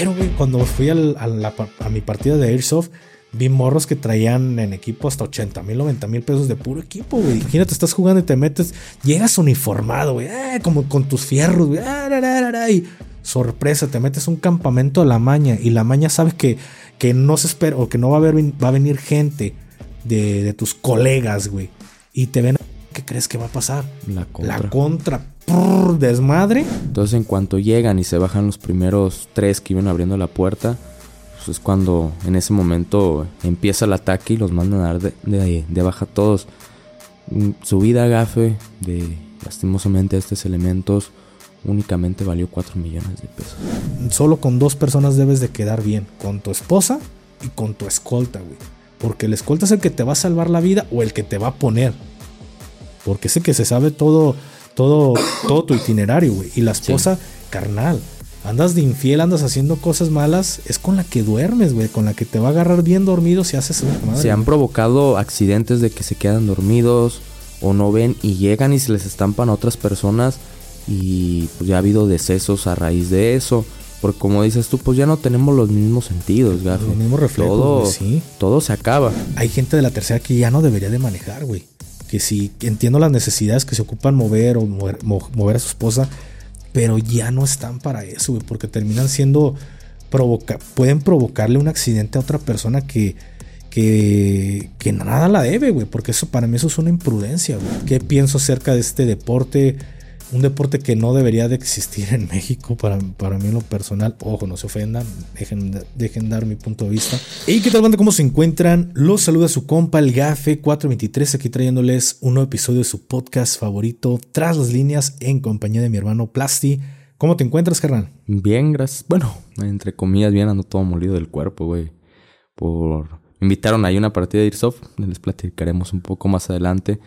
Pero, güey, cuando fui a, mi partida de Airsoft, vi morros que traían en equipo hasta 80 mil, 90 mil pesos de puro equipo, güey. Imagínate, estás jugando y te metes, llegas uniformado, güey, eh, como con tus fierros, güey. Ah, y sorpresa, te metes un campamento a la maña y la maña sabe que, que no se espera o que no va a, haber, va a venir gente de, tus colegas, güey. Y te ven, ¿qué crees que va a pasar? La contra. La contra, desmadre. Entonces, en cuanto llegan y se bajan los primeros tres que iban abriendo la puerta, pues es cuando en ese momento empieza el ataque y los mandan a dar de, de, baja todos. Mm, su vida gafe de lastimosamente estos elementos únicamente valió 4 millones de pesos. Solo con dos personas debes de quedar bien, con tu esposa y con tu escolta, güey. Porque el escolta es el que te va a salvar la vida o el que te va a poner. Porque el que se sabe todo, todo, todo tu itinerario, güey. Y la esposa, carnal. Andas de infiel, andas haciendo cosas malas, es con la que duermes, güey, con la que te va a agarrar bien dormido si haces una madre. Se han provocado accidentes de que se quedan dormidos o no ven y llegan y se les estampan a otras personas y pues ya ha habido decesos a raíz de eso. Porque como dices tú, pues ya no tenemos los mismos sentidos, gafe. Los mismos reflejos, todo, sí. todo se acaba. Hay gente de la tercera que ya no debería de manejar, güey. Que si entiendo las necesidades que se ocupan mover o mover, a su esposa, pero ya no están para eso, güey. Porque terminan siendo... Provoca pueden provocarle un accidente a otra persona que, que, que nada la debe, güey. Porque eso para mí eso es una imprudencia, güey. ¿Qué pienso acerca de este deporte? Un deporte que no debería de existir en México para, para mí en lo personal. Ojo, no se ofendan, dejen, dejen dar mi punto de vista. ¿Y qué tal banda? ¿Cómo se encuentran? Los saluda su compa el Gafe 423 aquí trayéndoles un nuevo episodio de su podcast favorito Tras las líneas en compañía de mi hermano Plasti. ¿Cómo te encuentras, carnal? Bien, gracias. Bueno, entre comillas, bien ando todo molido del cuerpo, güey. Por... Me invitaron ahí una partida de Airsoft, les platicaremos un poco más adelante.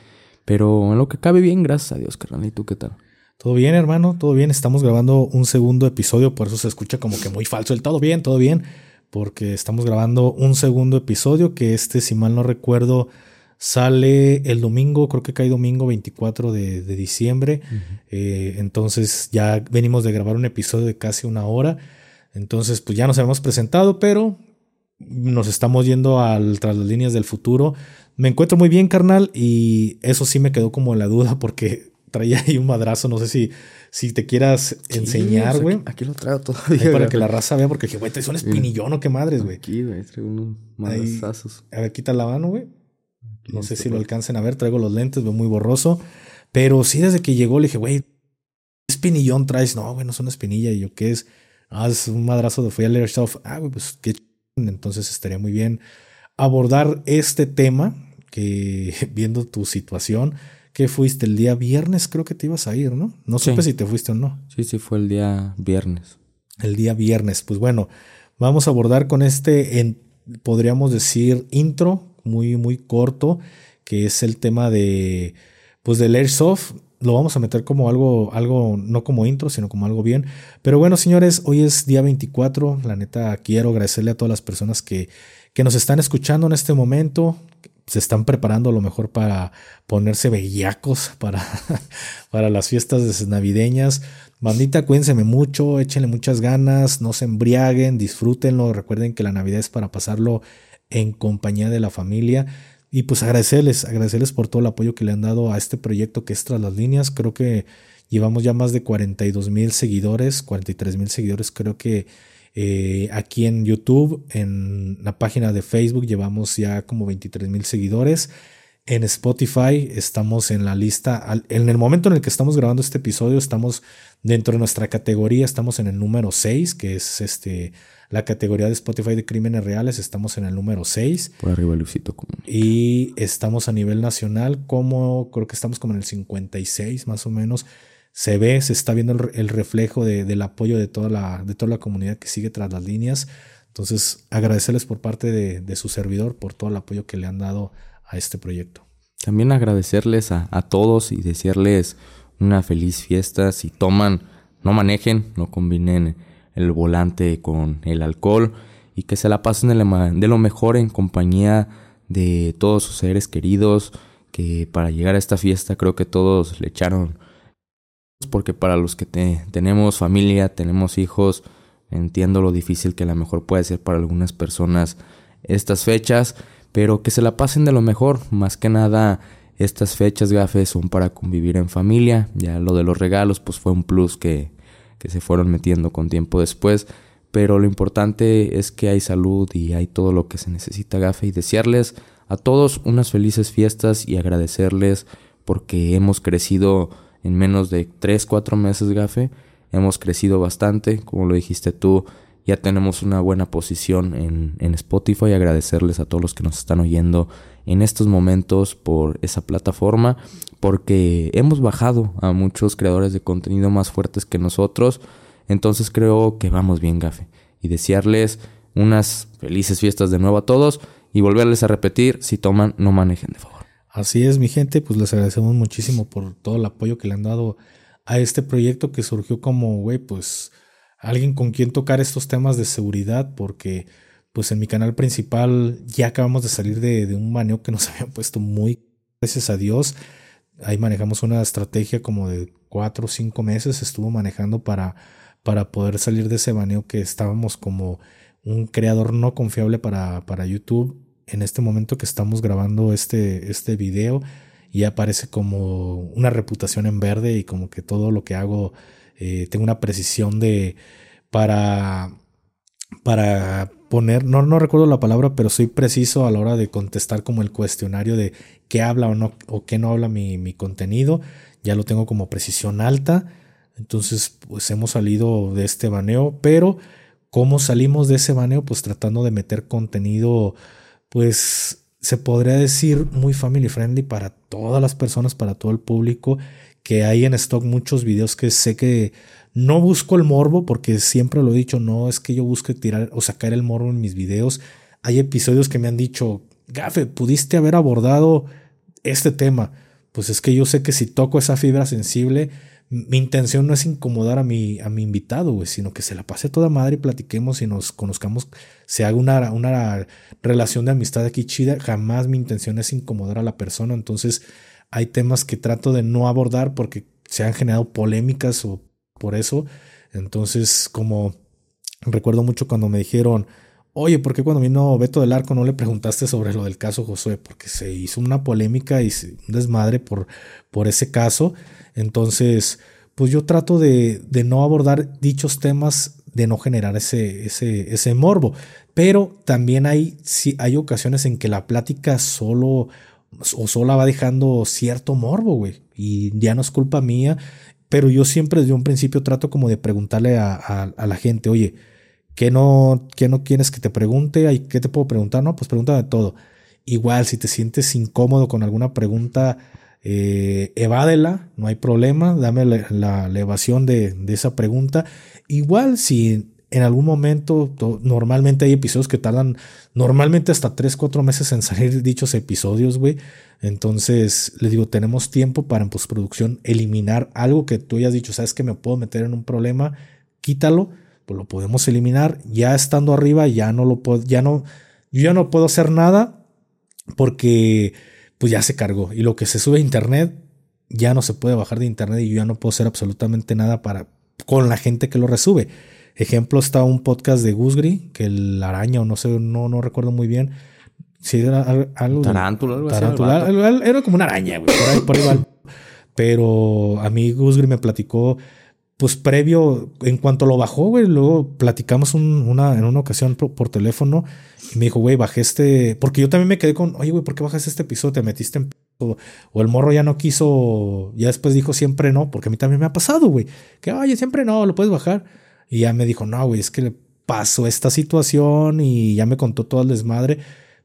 Pero en lo que cabe bien, gracias a Dios, carnal. ¿Y tú qué tal? Todo bien, hermano, todo bien. Estamos grabando un segundo episodio, por eso se escucha como que muy falso el todo bien, todo bien, porque estamos grabando un segundo episodio que este, si mal no recuerdo, sale el domingo, creo que cae domingo 24 de, diciembre. Eh, entonces ya venimos de grabar un episodio de casi una hora. Entonces, pues ya nos hemos presentado, pero nos estamos yendo al, tras las líneas del futuro. Me encuentro muy bien, carnal, y eso sí me quedó como la duda porque traía ahí un madrazo, no sé si, si te quieras enseñar, güey. aquí, lo traigo todavía. para que la raza vea, porque dije, güey, es un espinillón o qué madres, güey. Aquí, güey, traigo unos madrazazos. A ver, quita la mano, güey. No sé si lo alcancen a ver, traigo los lentes, veo muy borroso. Pero sí, desde que llegó le dije, güey, ¿qué espinillón traes? No, güey, no es una espinilla. Y yo, ¿qué es? Ah, es un madrazo de fui al Airsoft. Ah, güey, pues qué Entonces estaría muy bien abordar este tema que viendo tu situación que fuiste el día viernes, creo que te ibas a ir, ¿no? No supe si te fuiste o no. Sí, sí, fue el día viernes. El día viernes. Pues bueno, vamos a abordar con este, en, podríamos decir, intro muy, muy corto, que es el tema de, pues del Airsoft. Lo vamos a meter como algo, algo, no como intro, sino como algo bien. Pero bueno, señores, hoy es día 24. La neta, quiero agradecerle a todas las personas que, que nos están escuchando en este momento, se están preparando a lo mejor para ponerse bellacos para, para las fiestas navideñas. Bandita, cuídense mucho, échenle muchas ganas, no se embriaguen, disfrútenlo. Recuerden que la Navidad es para pasarlo en compañía de la familia. Y pues agradecerles, agradecerles por todo el apoyo que le han dado a este proyecto que es Tras las Líneas. Creo que llevamos ya más de 42 mil seguidores, 43 mil seguidores. Creo que eh, aquí en YouTube, en la página de Facebook, llevamos ya como 23 mil seguidores. En Spotify estamos en la lista, en el momento en el que estamos grabando este episodio, estamos dentro de nuestra categoría, estamos en el número 6, que es este la categoría de Spotify de crímenes reales, estamos en el número 6. Por arriba Luisito Y estamos a nivel nacional como, creo que estamos como en el 56 más o menos se ve, se está viendo el, reflejo del apoyo de toda, la, de toda la comunidad que sigue tras las líneas. Entonces, agradecerles por parte de, su servidor por todo el apoyo que le han dado a este proyecto. También agradecerles a, todos y desearles una feliz fiesta. Si toman, no manejen, no combinen el volante con el alcohol y que se la pasen de lo mejor en compañía de todos sus seres queridos. Que para llegar a esta fiesta creo que todos le echaron porque para los que tenemos familia, tenemos hijos, Entiendo lo difícil que a lo mejor puede ser para algunas personas estas fechas, pero que se la pasen de lo mejor. Más que nada, estas fechas gafes son para convivir en familia. Ya lo de los regalos, pues fue un plus que, que se fueron metiendo con tiempo después. Pero lo importante es que hay salud y hay todo lo que se necesita gafe y desearles a todos unas felices fiestas y agradecerles porque hemos crecido en menos de 3, 4 meses gafe. Hemos crecido bastante, como lo dijiste tú, ya tenemos una buena posición en, en Spotify. Agradecerles a todos los que nos están oyendo en estos momentos por esa plataforma, porque hemos bajado a muchos creadores de contenido más fuertes que nosotros. Entonces creo que vamos bien, Gafe. Y desearles unas felices fiestas de nuevo a todos y volverles a repetir, si toman, no manejen de favor. Así es, mi gente, pues les agradecemos muchísimo por todo el apoyo que le han dado a este proyecto que surgió como, güey, pues alguien con quien tocar estos temas de seguridad, porque pues en mi canal principal ya acabamos de salir de, un baneo que nos habían puesto muy, gracias a Dios. Ahí manejamos una estrategia como de cuatro o cinco meses, estuvo manejando para, para poder salir de ese baneo que estábamos como un creador no confiable para, para YouTube. En este momento que estamos grabando este, este video, ya aparece como una reputación en verde y como que todo lo que hago eh, tengo una precisión de para para poner, no, no recuerdo la palabra, pero soy preciso a la hora de contestar como el cuestionario de qué habla o no o qué no habla mi, mi contenido. Ya lo tengo como precisión alta. Entonces, pues hemos salido de este baneo, pero ¿cómo salimos de ese baneo? Pues tratando de meter contenido, pues se podría decir muy family friendly para todas las personas, para todo el público, que hay en stock muchos videos que sé que no busco el morbo porque siempre lo he dicho, no es que yo busque tirar o sacar el morbo en mis videos. Hay episodios que me han dicho, Gafe, pudiste haber abordado este tema. Pues es que yo sé que si toco esa fibra sensible, mi intención no es incomodar a mi, a mi invitado, sino que se la pase toda madre y platiquemos y nos conozcamos, se haga una, una relación de amistad aquí chida. Jamás mi intención es incomodar a la persona. Entonces, hay temas que trato de no abordar porque se han generado polémicas o por eso. Entonces, como recuerdo mucho cuando me dijeron, oye, ¿por qué cuando vino Beto del Arco no le preguntaste sobre lo del caso Josué? Porque se hizo una polémica y un desmadre por, por ese caso. Entonces, pues yo trato de, de, no abordar dichos temas, de no generar ese, ese, ese morbo. Pero también hay, sí, hay ocasiones en que la plática solo o sola va dejando cierto morbo, güey. Y ya no es culpa mía pero yo siempre desde un principio trato como de preguntarle a, la gente, oye, ¿qué no, ¿qué no quieres que te pregunte? ¿Qué te puedo preguntar? No, pues pregúntame todo. Igual, si te sientes incómodo con alguna pregunta, eh, evádela, no hay problema, dame la, evasión de, de, esa pregunta. Igual, si en algún momento, normalmente hay episodios que tardan normalmente hasta 3, 4 meses en salir dichos episodios, güey. Entonces, les digo, tenemos tiempo para en postproducción eliminar algo que tú hayas dicho, sabes que me puedo meter en un problema, quítalo, pues lo podemos eliminar. Ya estando arriba, ya no lo puedo, ya no, yo ya no puedo hacer nada porque pues ya se cargó. Y lo que se sube a internet ya no se puede bajar de internet y yo ya no puedo hacer absolutamente nada para con la gente que lo resube. Ejemplo está un podcast de Gusgri, que el araña o no sé, no, no recuerdo muy bien. Si era algo. Tarántula, algo tarántula, Era como una araña, güey, por ahí, por igual. Pero a mí Gusgri me platicó, pues previo, en cuanto lo bajó, güey, luego platicamos una, en una ocasión por, teléfono y me dijo, güey, bajé este. Porque yo también me quedé con, oye, güey, ¿por qué bajaste este episodio? Te metiste en. O el morro ya no quiso, ya después dijo siempre no, porque a mí también me ha pasado, güey. Que, oye, siempre no, lo puedes bajar. Y ya me dijo, no, güey, es que le pasó esta situación y ya me contó todo el desmadre,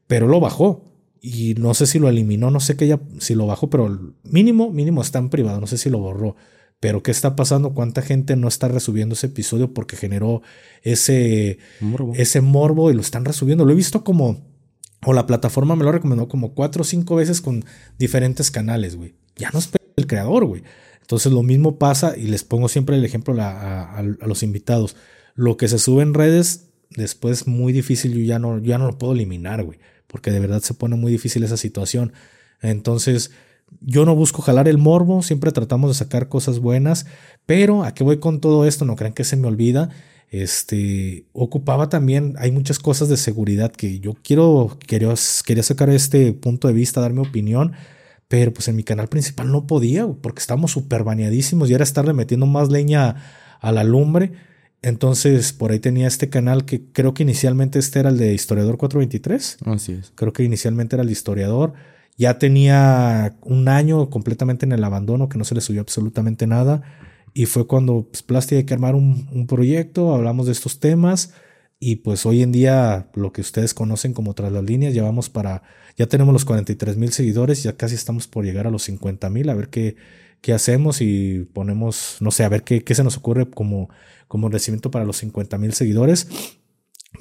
pero lo bajó. Y no sé si lo eliminó, no sé que ya, si lo bajó, pero mínimo, mínimo está en privado, no sé si lo borró. Pero ¿qué está pasando? ¿Cuánta gente no está resubiendo ese episodio porque generó ese morbo, ese morbo y lo están resubiendo? Lo he visto como, o la plataforma me lo recomendó como cuatro o cinco veces con diferentes canales, güey. Ya no es el creador, güey. Entonces lo mismo pasa y les pongo siempre el ejemplo a, los invitados. Lo que se sube en redes después muy difícil, yo ya no, ya no lo puedo eliminar, güey, porque de verdad se pone muy difícil esa situación. Entonces yo no busco jalar el morbo, siempre tratamos de sacar cosas buenas, pero a qué voy con todo esto, no crean que se me olvida. Este, ocupaba también, hay muchas cosas de seguridad que yo quiero, quería, quería sacar este punto de vista, dar mi opinión, pero pues en mi canal principal no podía, porque estábamos súper baneadísimos y era estarle metiendo más leña a la lumbre. Entonces, por ahí tenía este canal que creo que inicialmente este era el de Historiador 423. Así es. Creo que inicialmente era el de Historiador. Ya tenía un año completamente en el abandono, que no se le subió absolutamente nada. Y fue cuando pues, Plasti hay que armar un, un, proyecto, hablamos de estos temas. Y pues hoy en día, lo que ustedes conocen como tras las líneas, ya vamos para, ya tenemos los 43 mil seguidores, ya casi estamos por llegar a los 50 mil, a ver qué, qué hacemos y ponemos, no sé, a ver qué, qué se nos ocurre como, como recibimiento para los 50 mil seguidores.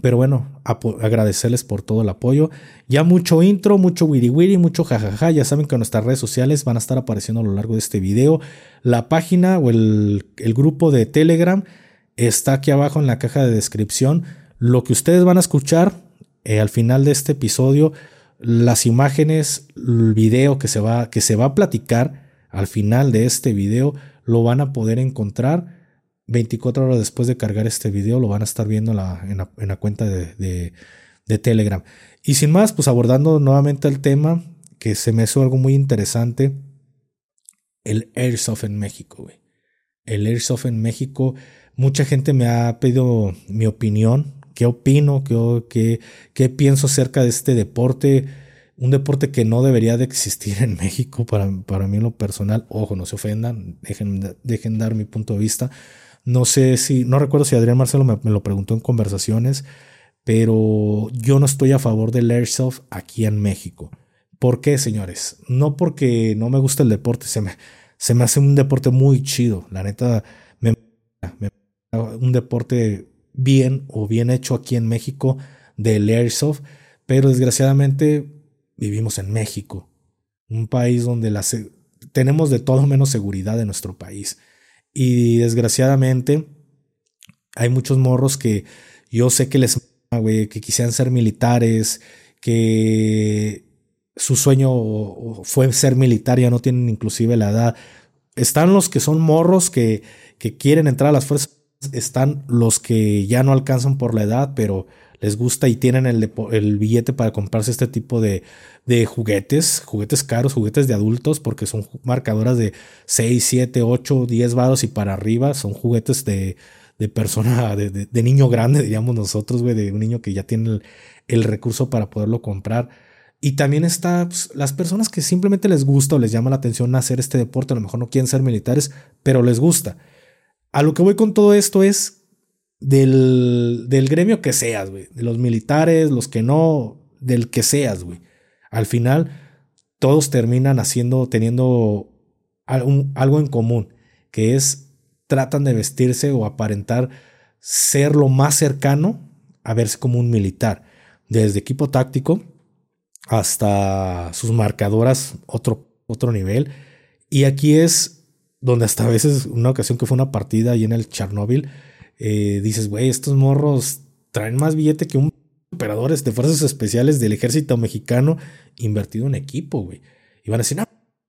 Pero bueno, agradecerles por todo el apoyo. Ya mucho intro, mucho wiri wiri, mucho jajaja. Ya saben que nuestras redes sociales van a estar apareciendo a lo largo de este video. La página o el, grupo de Telegram está aquí abajo en la caja de descripción. Lo que ustedes van a escuchar eh, al final de este episodio, las imágenes, el video que se va, que se va a platicar al final de este video, lo van a poder encontrar 24 horas después de cargar este video lo van a estar viendo en la, cuenta de, Telegram. Y sin más, pues abordando nuevamente el tema que se me hizo algo muy interesante, el Airsoft en México. El Airsoft en México, mucha gente me ha pedido mi opinión, qué opino, qué, qué, pienso acerca de este deporte, un deporte que no debería de existir en México para, para mí en lo personal. Ojo, no se ofendan, dejen, dejen dar mi punto de vista no sé si, no recuerdo si Adrián Marcelo me, lo preguntó en conversaciones, pero yo no estoy a favor del airsoft aquí en México. ¿Por qué, señores? No porque no me gusta el deporte, se me, se me hace un deporte muy chido. La neta, me, me un deporte bien o bien hecho aquí en México del airsoft, pero desgraciadamente vivimos en México, un país donde tenemos de todo menos seguridad en nuestro país. Y desgraciadamente hay muchos morros que yo sé que les, güey, que quisieran ser militares, que su sueño fue ser militar, ya no tienen inclusive la edad. Están los que son morros que, que quieren entrar a las fuerzas, están los que ya no alcanzan por la edad, pero les gusta y tienen el, billete para comprarse este tipo de, juguetes, juguetes caros, juguetes de adultos, porque son marcadoras de 6, 7, 8, 10 varos y para arriba, son juguetes de, persona, de, niño grande, diríamos nosotros, güey, de un niño que ya tiene el, el recurso para poderlo comprar. Y también está pues, las personas que simplemente les gusta o les llama la atención hacer este deporte, a lo mejor no quieren ser militares, pero les gusta. A lo que voy con todo esto es del, del gremio que seas, güey. De los militares, los que no, del que seas, güey. Al final, todos terminan haciendo, teniendo algo en común, que es tratan de vestirse o aparentar ser lo más cercano a verse como un militar. Desde equipo táctico hasta sus marcadoras, otro, otro nivel. Y aquí es donde hasta a veces, una ocasión que fue una partida ahí en el Chernobyl, eh, dices, güey, estos morros traen más billete que un operadores de fuerzas especiales del ejército mexicano invertido en equipo, güey. Y van a decir,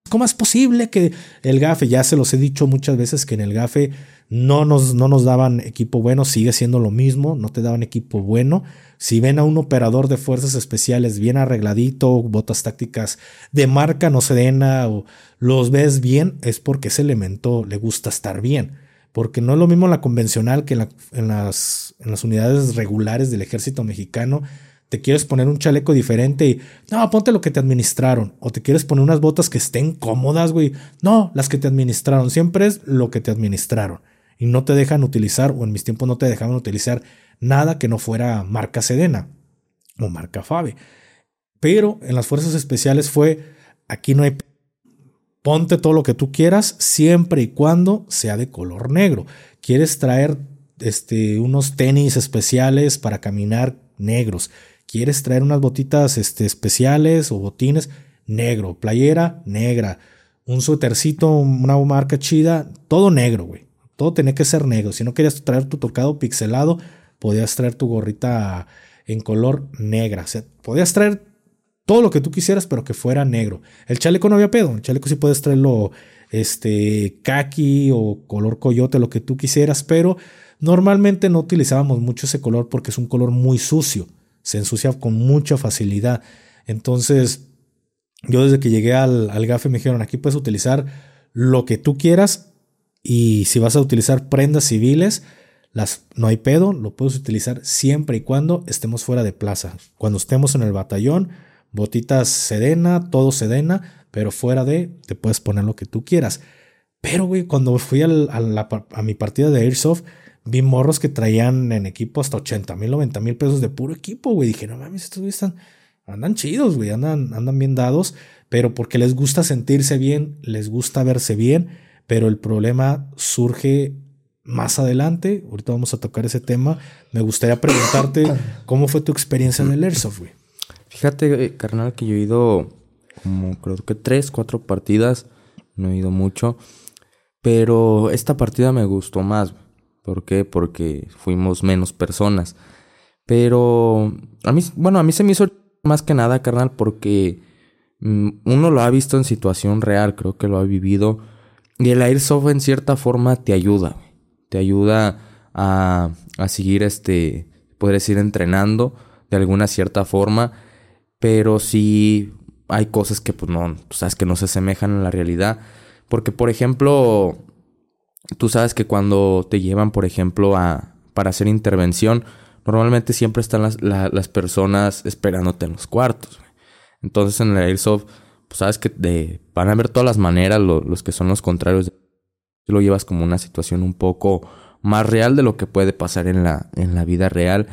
¿cómo es posible que el GAFE, ya se los he dicho muchas veces que en el GAFE no nos, no nos daban equipo bueno, sigue siendo lo mismo, no te daban equipo bueno. Si ven a un operador de fuerzas especiales bien arregladito, botas tácticas de marca no sedena o los ves bien, es porque ese elemento le gusta estar bien porque no es lo mismo la convencional que en, las, las unidades regulares del ejército mexicano. Te quieres poner un chaleco diferente y no, ponte lo que te administraron. O te quieres poner unas botas que estén cómodas, güey. No, las que te administraron. Siempre es lo que te administraron. Y no te dejan utilizar, o en mis tiempos no te dejaban utilizar nada que no fuera marca Sedena o marca Fabe. Pero en las fuerzas especiales fue, aquí no hay Ponte todo lo que tú quieras, siempre y cuando sea de color negro. ¿Quieres traer este, unos tenis especiales para caminar negros? ¿Quieres traer unas botitas este, especiales o botines? Negro. Playera, negra. Un suétercito, una marca chida, todo negro, güey. Todo tenía que ser negro. Si no querías traer tu tocado pixelado, podías traer tu gorrita en color negra. O sea, podías traer todo lo que tú quisieras, pero que fuera negro. El chaleco no había pedo. El chaleco sí puedes traerlo este kaki o color coyote, lo que tú quisieras, pero Normalmente no utilizábamos mucho ese color porque es un color muy sucio, se ensucia con mucha facilidad. Entonces, yo desde que llegué al, al GAFE me dijeron, aquí puedes utilizar lo que tú quieras y si vas a utilizar prendas civiles, las, no hay pedo, lo puedes utilizar siempre y cuando estemos fuera de plaza. Cuando estemos en el batallón, botitas sedena, todo sedena, pero fuera de, te puedes poner lo que tú quieras. Pero, güey, cuando fui a, a, mi partida de Airsoft, vi morros que traían en equipo hasta 80 mil, 90 mil pesos de puro equipo, güey. Dije, no mames, estos güeyes están, andan chidos, güey, andan, andan bien dados, pero porque les gusta sentirse bien, les gusta verse bien, pero el problema surge más adelante, ahorita vamos a tocar ese tema, me gustaría preguntarte cómo fue tu experiencia en el Airsoft, güey. Fíjate, eh, carnal, que yo he ido como creo que tres, cuatro partidas, no he ido mucho, pero esta partida me gustó más. ¿Por qué? Porque fuimos menos personas. Pero a mí, bueno, a mí se me hizo más que nada, carnal, porque mm, uno lo ha visto en situación real, creo que lo ha vivido. Y el Airsoft en cierta forma te ayuda, te ayuda a, a seguir, este, podrías ir entrenando de alguna cierta forma, pero sí hay cosas que pues no, tú sabes que no se asemejan a la realidad, porque por ejemplo, tú sabes que cuando te llevan, por ejemplo, a, para hacer intervención, normalmente siempre están las, las personas esperándote en los cuartos. Entonces en el Airsoft, pues sabes que de, van a ver todas las maneras los que son los contrarios lo llevas como una situación un poco más real de lo que puede pasar en la, en la vida real.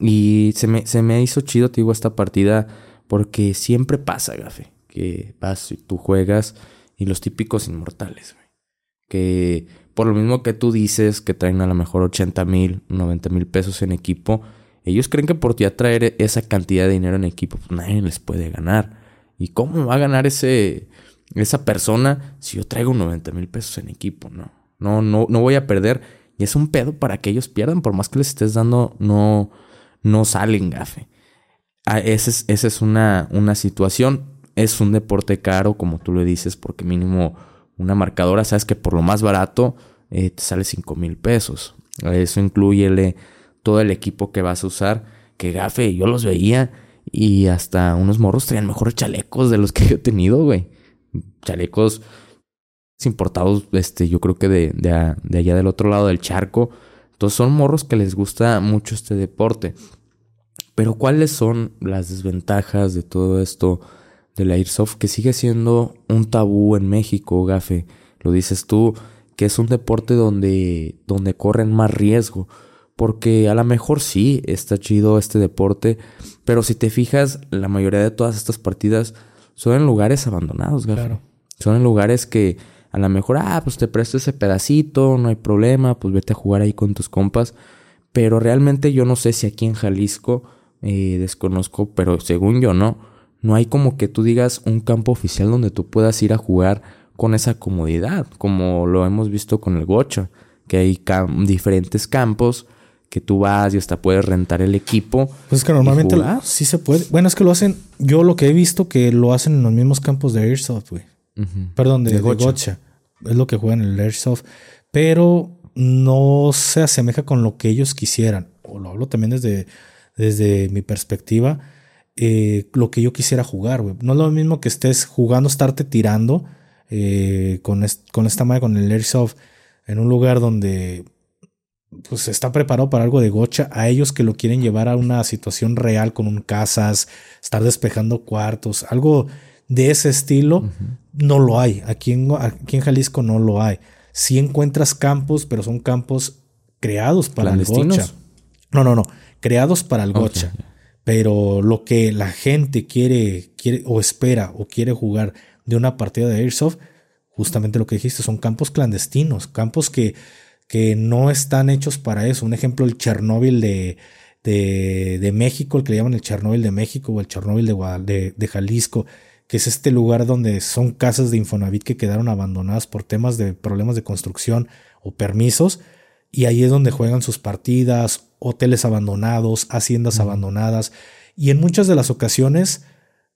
Y se me, se me hizo chido, te digo, esta partida porque siempre pasa, gafe, que vas y tú juegas y los típicos inmortales, Que por lo mismo que tú dices que traen a lo mejor 80 mil, 90 mil pesos en equipo, ellos creen que por ti atraer esa cantidad de dinero en equipo, pues nadie les puede ganar. ¿Y cómo va a ganar ese, esa persona si yo traigo 90 mil pesos en equipo, ¿no? No, no, no voy a perder. Y es un pedo para que ellos pierdan, por más que les estés dando, no, no salen gafe. Ah, esa es, esa es una, una situación. Es un deporte caro, como tú lo dices, porque mínimo una marcadora, sabes que por lo más barato eh, te sale 5 mil pesos. Eso incluye todo el equipo que vas a usar. Que gafe, yo los veía y hasta unos morros traían mejores chalecos de los que yo he tenido, güey chalecos importados, este, yo creo que de, de, allá del otro lado del charco. Entonces son morros que les gusta mucho este deporte. Pero ¿cuáles son las desventajas de todo esto del airsoft que sigue siendo un tabú en México, Gafe? Lo dices tú, que es un deporte donde, donde corren más riesgo. Porque a lo mejor sí, está chido este deporte, pero si te fijas, la mayoría de todas estas partidas son en lugares abandonados, Gafe. Son en lugares que a lo mejor, ah, pues te presto ese pedacito, no hay problema, pues vete a jugar ahí con tus compas. Pero realmente yo no sé si aquí en Jalisco, eh, desconozco, pero según yo no, no hay como que tú digas un campo oficial donde tú puedas ir a jugar con esa comodidad, como lo hemos visto con el Gocha, que hay diferentes campos que tú vas y hasta puedes rentar el equipo. Pues que normalmente sí se puede. Bueno, es que lo hacen, yo lo que he visto que lo hacen en los mismos campos de Airsoft, güey. Perdón, de, de, Es lo que juegan en el Airsoft. Pero no se asemeja con lo que ellos quisieran. O lo hablo también desde, desde mi perspectiva. Eh, lo que yo quisiera jugar. No es lo mismo que estés jugando, estarte tirando eh, con, con esta madre, con el Airsoft, en un lugar donde pues está preparado para algo de gocha, a ellos que lo quieren llevar a una situación real con un casas, estar despejando cuartos, algo de ese estilo, no lo hay. Aquí en, aquí en Jalisco no lo hay. Sí encuentras campos, pero son campos creados para el gocha. No, no, no, creados para el gocha. Pero lo que la gente quiere, quiere o espera o quiere jugar de una partida de Airsoft, justamente lo que dijiste, son campos clandestinos, campos que que no están hechos para eso. Un ejemplo, el Chernóbil de, de, México, el que le llaman el Chernóbil de México o el Chernóbil de, de, Jalisco, que es este lugar donde son casas de Infonavit que quedaron abandonadas por temas de problemas de construcción o permisos. Y ahí es donde juegan sus partidas, hoteles abandonados, haciendas abandonadas. Y en muchas de las ocasiones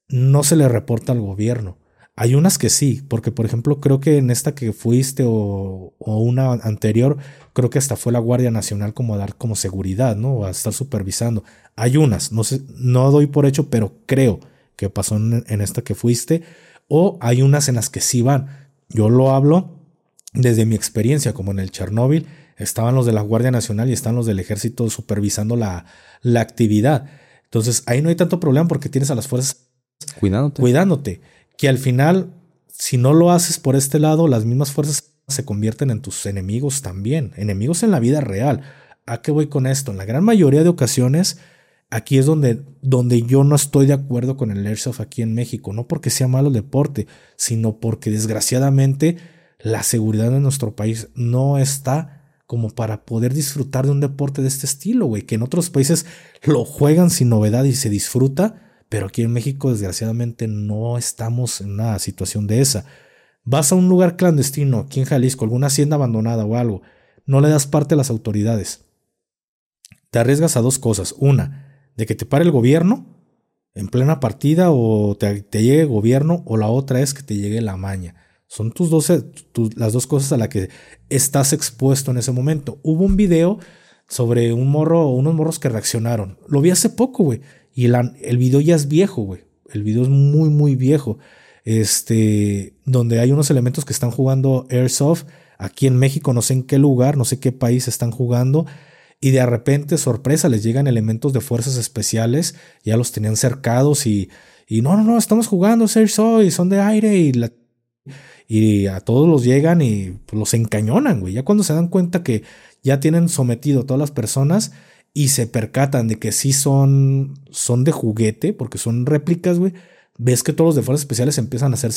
no se le reporta al gobierno. Hay unas que sí, porque por ejemplo creo que en esta que fuiste o, o una anterior, creo que hasta fue la Guardia Nacional como a dar como seguridad, ¿no? O a estar supervisando. Hay unas, no sé, no doy por hecho, pero creo que pasó en, en esta que fuiste, o hay unas en las que sí van. Yo lo hablo desde mi experiencia, como en el Chernóbil, estaban los de la Guardia Nacional y están los del Ejército supervisando la, la actividad. Entonces ahí no hay tanto problema porque tienes a las fuerzas cuidándote. cuidándote. Que al final, si no lo haces por este lado, las mismas fuerzas se convierten en tus enemigos también, enemigos en la vida real. ¿A qué voy con esto? En la gran mayoría de ocasiones, aquí es donde, donde yo no estoy de acuerdo con el Airsoft aquí en México, no porque sea malo el deporte, sino porque desgraciadamente la seguridad de nuestro país no está como para poder disfrutar de un deporte de este estilo, güey, que en otros países lo juegan sin novedad y se disfruta, pero aquí en México desgraciadamente no estamos en una situación de esa. Vas a un lugar clandestino, aquí en Jalisco, alguna hacienda abandonada o algo, no le das parte a las autoridades. Te arriesgas a dos cosas. Una, de que te pare el gobierno en plena partida o te, llegue el gobierno, o la otra es que te llegue la maña. Son tus dos, las dos cosas a las que estás expuesto en ese momento. Hubo un video sobre un morro, unos morros que reaccionaron. Lo vi hace poco, güey. Y el video ya es viejo, güey. El video es muy, muy viejo. Este, donde hay unos elementos que están jugando Airsoft. Aquí en México, no sé en qué lugar, no sé qué país están jugando. Y de repente, sorpresa, les llegan elementos de fuerzas especiales. Ya los tenían cercados y, y no, no, no, estamos jugando Airsoft y son de aire y la y a todos los llegan y pues, los encañonan, güey. Ya cuando se dan cuenta que ya tienen sometido a todas las personas y se percatan de que sí son, son de juguete, porque son réplicas, güey. Ves que todos los de fuerzas especiales empiezan a hacer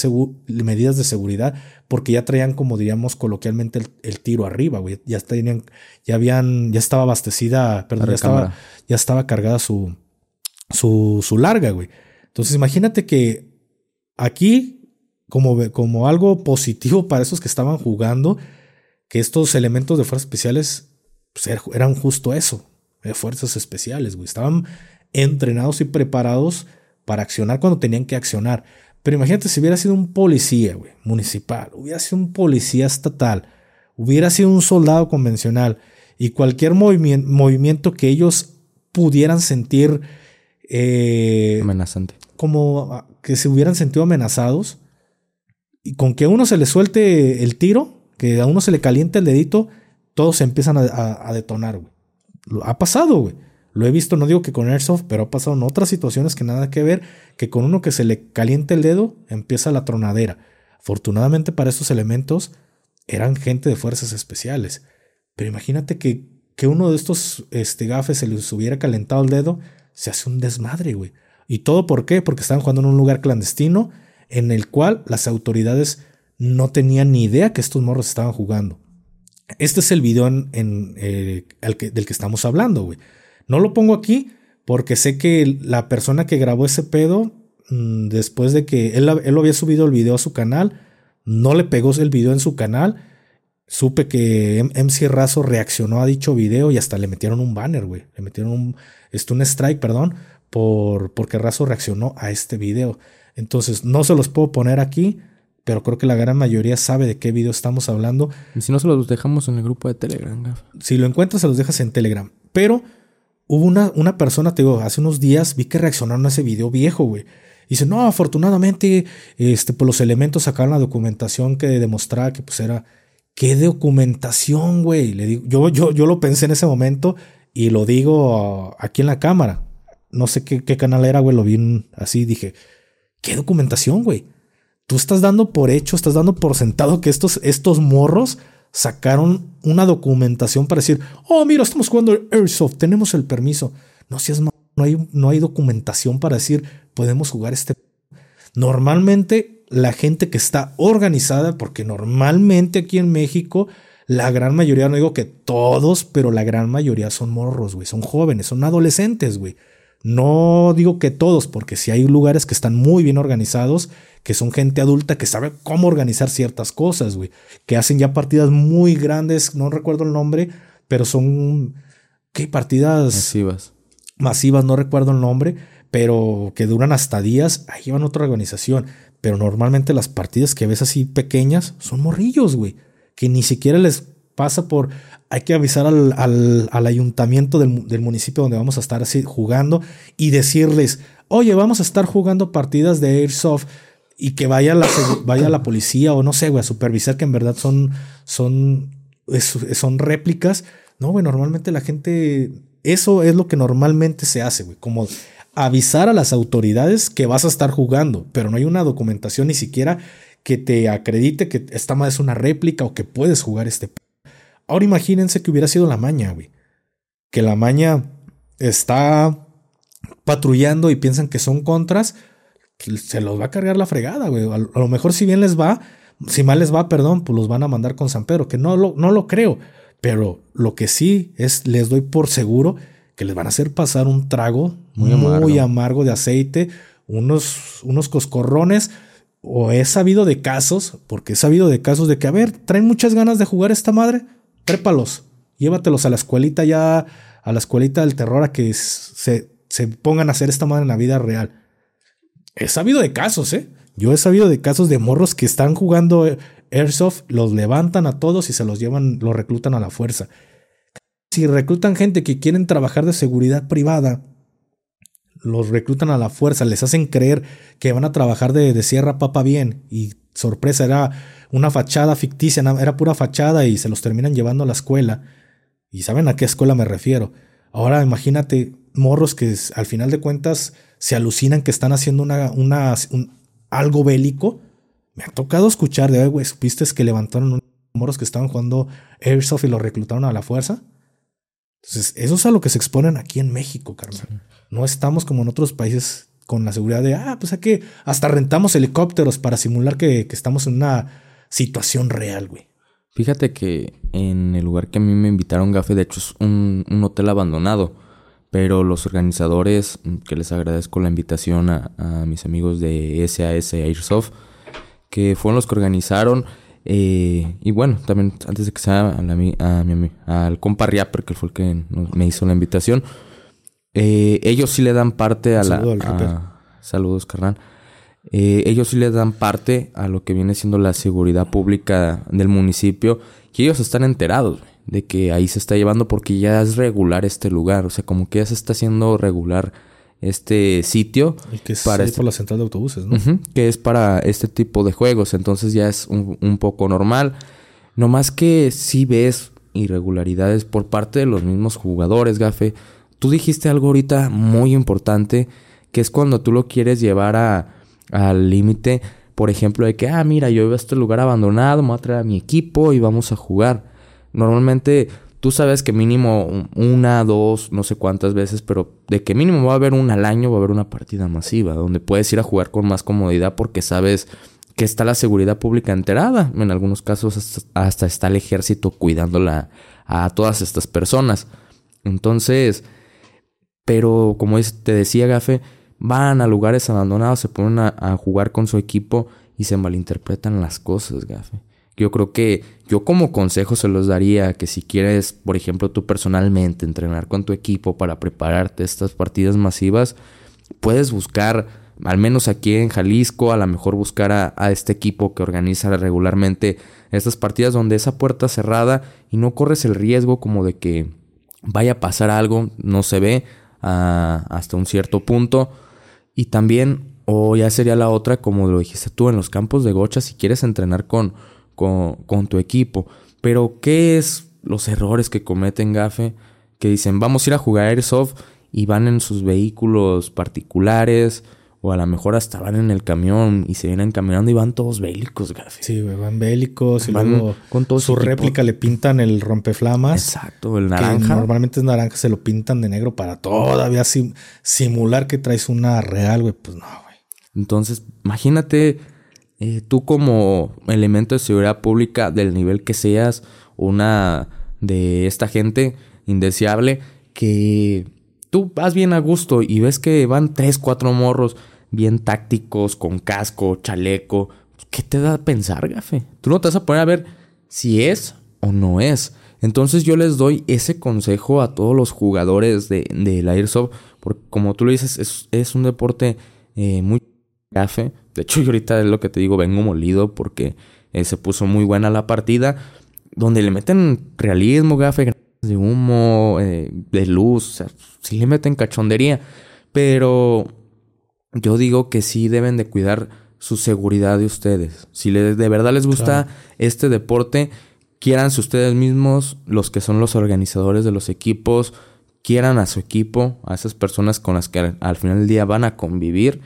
medidas de seguridad porque ya traían, como diríamos coloquialmente, el, tiro arriba, güey. Ya tenían, ya habían, ya estaba abastecida, perdón, ya estaba, ya estaba, cargada su, su, su larga, güey. Entonces imagínate que aquí como, como algo positivo para esos que estaban jugando, que estos elementos de fuerzas especiales pues, er, eran justo eso, de fuerzas especiales, güey. Estaban entrenados y preparados para accionar cuando tenían que accionar. Pero imagínate si hubiera sido un policía, güey, municipal, hubiera sido un policía estatal, hubiera sido un soldado convencional y cualquier movimiento que ellos pudieran sentir eh, amenazante. Como ah, que se hubieran sentido amenazados, y con que a uno se le suelte el tiro, que a uno se le caliente el dedito, todos se empiezan a, detonar, güey. Ha pasado, güey. Lo he visto, no digo que con Airsoft, pero ha pasado en otras situaciones que nada que ver, que con uno que se le caliente el dedo, empieza la tronadera. Afortunadamente para estos elementos eran gente de fuerzas especiales. Pero imagínate que, que uno de estos este, gafes se les hubiera calentado el dedo, se hace un desmadre, güey. ¿Y todo por qué? Porque estaban jugando en un lugar clandestino, en el cual las autoridades no tenían ni idea que estos morros estaban jugando. Este es el video en, eh, del que estamos hablando, güey. No lo pongo aquí porque sé que la persona que grabó ese pedo, mm, después de que él, él había subido el video a su canal, no le pegó el video en su canal. Supe que MC Razo reaccionó a dicho video y hasta le metieron un banner, güey. Le metieron un, este, un strike, perdón, por, porque Razo reaccionó a este video. Entonces, no se los puedo poner aquí, pero creo que la gran mayoría sabe de qué video estamos hablando. Y si no, se los dejamos en el grupo de Telegram. Si lo encuentras, se los dejas en Telegram. Pero hubo una, una persona, te digo, hace unos días vi que reaccionaron a ese video viejo, güey. dice, no, afortunadamente, este, pues los elementos sacaron la documentación que demostraba que pues era... ¿Qué documentación, güey? Le digo, yo, yo, yo lo pensé en ese momento y lo digo aquí en la cámara. No sé qué, qué canal era, güey, lo vi así, dije, ¿Qué documentación, güey? Tú estás dando por hecho, estás dando por sentado que estos, estos morros sacaron una documentación para decir, oh, mira, estamos jugando Airsoft, tenemos el permiso. No seas no hay, no hay documentación para decir, podemos jugar este. Normalmente la gente que está organizada, porque normalmente aquí en México, la gran mayoría, no digo que todos, pero la gran mayoría son morros, güey, son jóvenes, son adolescentes, güey. No digo que todos, porque si hay lugares que están muy bien organizados, que son gente adulta que sabe cómo organizar ciertas cosas, güey. Que hacen ya partidas muy grandes, no recuerdo el nombre, pero son. ¿Qué partidas? Masivas. Masivas, no recuerdo el nombre, pero que duran hasta días. Ahí van otra organización. Pero normalmente las partidas que ves así pequeñas son morrillos, güey. que ni siquiera les pasa por, hay que avisar al, al, ayuntamiento del, del, municipio donde vamos a estar así jugando y decirles, oye, vamos a estar jugando partidas de Airsoft y que vaya la, vaya la policía o no sé, güey, a supervisar que en verdad son, son, son réplicas. No, güey, normalmente la gente, eso es lo que normalmente se hace, güey, como avisar a las autoridades que vas a estar jugando, pero no hay una documentación ni siquiera que te acredite que esta madre es una réplica o que puedes jugar este Ahora imagínense que hubiera sido la maña, güey. Que la maña está patrullando y piensan que son contras, se los va a cargar la fregada, güey. A lo mejor si bien les va, si mal les va, perdón, pues los van a mandar con San Pedro, que no lo, no lo creo. Pero lo que sí es, les doy por seguro que les van a hacer pasar un trago muy, amargo. amargo. de aceite, unos, unos coscorrones. O he sabido de casos, porque he sabido de casos de que, a ver, traen muchas ganas de jugar esta madre trépalos, llévatelos a la escuelita ya, a la escuelita del terror a que se, se pongan a hacer esta madre en la vida real. He sabido de casos, ¿eh? Yo he sabido de casos de morros que están jugando Airsoft, los levantan a todos y se los llevan, los reclutan a la fuerza. Si reclutan gente que quieren trabajar de seguridad privada, los reclutan a la fuerza, les hacen creer que van a trabajar de, de sierra papa bien y sorpresa era una fachada ficticia, era pura fachada y se los terminan llevando a la escuela. Y saben a qué escuela me refiero. Ahora imagínate morros que al final de cuentas se alucinan que están haciendo una, una algo bélico. Me ha tocado escuchar de, güey, ¿supiste que levantaron unos morros que estaban jugando Airsoft y los reclutaron a la fuerza? Entonces, eso es a lo que se exponen aquí en México, carnal. No estamos como en otros países con la seguridad de, ah, pues aquí hasta rentamos helicópteros para simular que, que estamos en una situación real, güey. Fíjate que en el lugar que a mí me invitaron, Gafe, de hecho es un, hotel abandonado. Pero los organizadores, que les agradezco la invitación a, mis amigos de SAS Airsoft, que fueron los que organizaron. Eh, y bueno, también antes de que sea a, a al compa Riapper, que fue el que me hizo la invitación, eh, ellos sí le dan parte a la... saludos, carnal. Eh, ellos sí le dan parte a lo que viene siendo la seguridad pública del municipio y ellos están enterados de que ahí se está llevando porque ya es regular este lugar, o sea, como que ya se está haciendo regular este sitio. Y que es para este por la central de autobuses, ¿no? que es para este tipo de juegos, entonces ya es un, un poco normal. No más que si ves irregularidades por parte de los mismos jugadores, Gafe. Tú dijiste algo ahorita muy importante, que es cuando tú lo quieres llevar a al límite, por ejemplo, de que, ah, mira, yo veo este lugar abandonado, me voy a traer a mi equipo y vamos a jugar. Normalmente tú sabes que mínimo una, dos, no sé cuántas veces, pero de que mínimo va a haber una al año, va a haber una partida masiva, donde puedes ir a jugar con más comodidad porque sabes que está la seguridad pública enterada. En algunos casos hasta, está el ejército cuidándola a todas estas personas. Entonces, pero como te decía Gafe, van a lugares abandonados, se ponen a, jugar con su equipo y se malinterpretan las cosas, gafe. Yo creo que yo como consejo se los daría que si quieres, por ejemplo, tú personalmente entrenar con tu equipo para prepararte estas partidas masivas, puedes buscar, al menos aquí en Jalisco, a lo mejor buscar a, este equipo que organiza regularmente estas partidas donde esa puerta cerrada y no corres el riesgo como de que vaya a pasar algo, no se ve ah, hasta un cierto punto. Y también, o ya sería la otra, como lo dijiste tú, en los campos de gocha, si quieres entrenar con, con, tu equipo. Pero, ¿qué es los errores que cometen Gafe? Que dicen, vamos a ir a jugar Airsoft y van en sus vehículos particulares o a lo mejor hasta van en el camión y se vienen caminando y van todos bélicos, Gafe. Sí, van bélicos y luego con todo su réplica le pintan el rompeflamas. Exacto, el naranja. normalmente es naranja, se lo pintan de negro para todavía simular que traes una real, güey. Pues no, güey. Entonces, imagínate eh, tú como elemento de seguridad pública del nivel que seas, una de esta gente indeseable que tú vas bien a gusto y ves que van tres, cuatro morros bien tácticos, con casco, chaleco. ¿Qué te da a pensar, gafe? Tú no te vas a poner a ver si es o no es. Entonces yo les doy ese consejo a todos los jugadores de, la Airsoft, porque como tú lo dices, es, un deporte eh, muy gafe. De hecho, yo ahorita es lo que te digo, vengo molido porque eh, se puso muy buena la partida. donde le meten realismo, gafe, de humo, eh, de luz, o sea, sí le meten cachondería, pero yo digo que sí deben de cuidar su seguridad de ustedes. Si les, de verdad les gusta este deporte, quieranse ustedes mismos, los que son los organizadores de los equipos, quieran a su equipo, a esas personas con las que al, final del día van a convivir,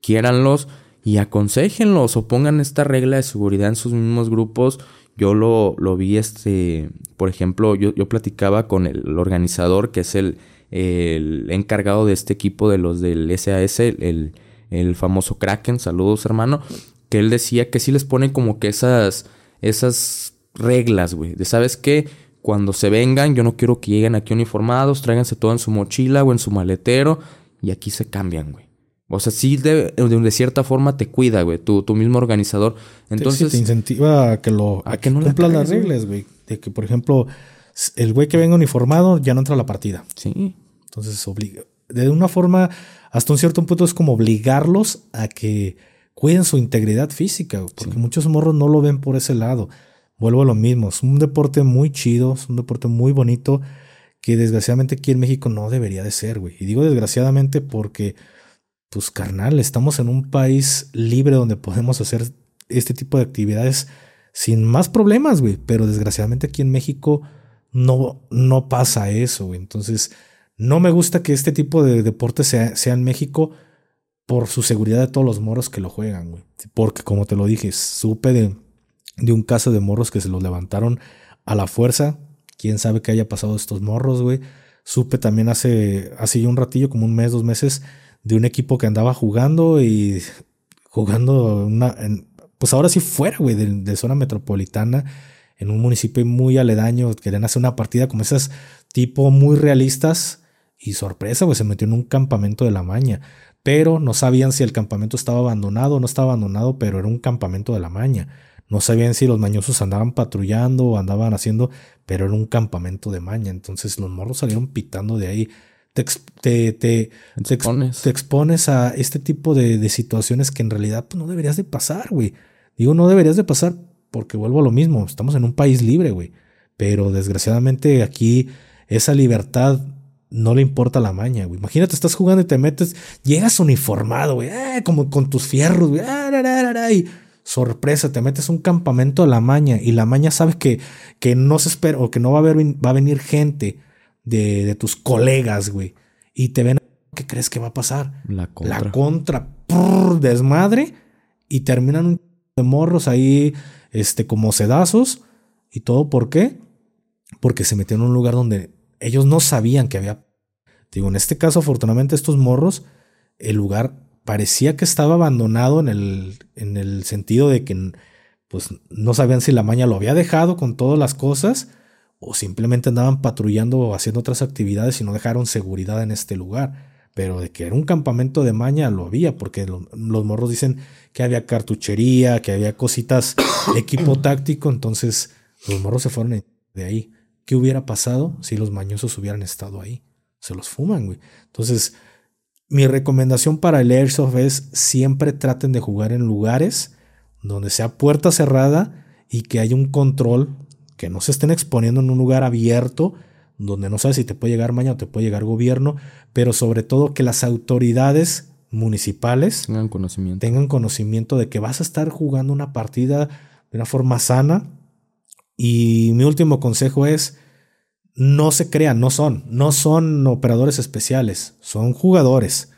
quiéranlos y aconsejenlos o pongan esta regla de seguridad en sus mismos grupos. Yo lo, lo vi, este, por ejemplo, yo, yo platicaba con el organizador, que es el, el encargado de este equipo de los del SAS, el, el famoso Kraken, saludos hermano, que él decía que sí les ponen como que esas, esas reglas, güey, de sabes qué, cuando se vengan, yo no quiero que lleguen aquí uniformados, tráiganse todo en su mochila o en su maletero y aquí se cambian, güey. O sea, sí de, de, cierta forma te cuida, güey, tu, tu mismo organizador. Entonces... te incentiva a que lo... A, que no cumplan las reglas, güey. De que, por ejemplo, el güey que venga uniformado ya no entra a la partida. Sí. Entonces obliga. De una forma hasta un cierto punto es como obligarlos a que cuiden su integridad física, porque muchos morros no lo ven por ese lado. Vuelvo a lo mismo, es un deporte muy chido, es un deporte muy bonito que desgraciadamente aquí en México no debería de ser, güey. Y digo desgraciadamente porque, pues carnal, estamos en un país libre donde podemos hacer este tipo de actividades sin más problemas, güey. Pero desgraciadamente aquí en México no, no pasa eso, güey. Entonces, no me gusta que este tipo de deporte sea, en México por su seguridad de todos los morros que lo juegan, güey. Porque como te lo dije, supe de, de un caso de morros que se los levantaron a la fuerza. Quién sabe qué haya pasado estos morros, güey. Supe también hace, hace un ratillo, como un mes, dos meses, de un equipo que andaba jugando y jugando una, pues ahora sí fuera, güey, de, de, zona metropolitana, en un municipio muy aledaño, querían hacer una partida como esas tipo muy realistas y sorpresa, pues se metió en un campamento de la maña. Pero no sabían si el campamento estaba abandonado o no estaba abandonado, pero era un campamento de la maña. No sabían si los mañosos andaban patrullando o andaban haciendo, pero era un campamento de maña. Entonces los morros salieron pitando de ahí. Te, te, te, expones. a este tipo de, situaciones que en realidad pues, no deberías de pasar, güey. Digo, no deberías de pasar porque vuelvo a lo mismo. Estamos en un país libre, güey. Pero desgraciadamente aquí esa libertad no le importa la maña, güey. Imagínate, estás jugando y te metes, llegas uniformado, güey, eh, como con tus fierros, güey, ah, y sorpresa, te metes un campamento a la maña y la maña sabes que, que no se espera o que no va a, haber, va a venir gente de, de tus colegas, güey, y te ven, ¿qué crees que va a pasar? La contra. La contra, desmadre, y terminan de morros ahí, este, como sedazos, y todo, ¿por qué? Porque se metió en un lugar donde ellos no sabían que había. Digo, en este caso, afortunadamente, estos morros, el lugar parecía que estaba abandonado en el, en el sentido de que pues no sabían si la maña lo había dejado con todas las cosas o simplemente andaban patrullando o haciendo otras actividades y no dejaron seguridad en este lugar. Pero de que era un campamento de maña lo había, porque los morros dicen que había cartuchería, que había cositas, equipo táctico, entonces los morros se fueron de ahí. ¿Qué hubiera pasado si los mañosos hubieran estado ahí? Se los fuman, güey. Entonces, mi recomendación para el Airsoft es siempre traten de jugar en lugares donde sea puerta cerrada y que haya un control, que no se estén exponiendo en un lugar abierto donde no sabes si te puede llegar mañana o te puede llegar gobierno, pero sobre todo que las autoridades municipales tengan conocimiento. tengan conocimiento de que vas a estar jugando una partida de una forma sana y mi último consejo es, no se crean, no son, no son operadores especiales, son jugadores.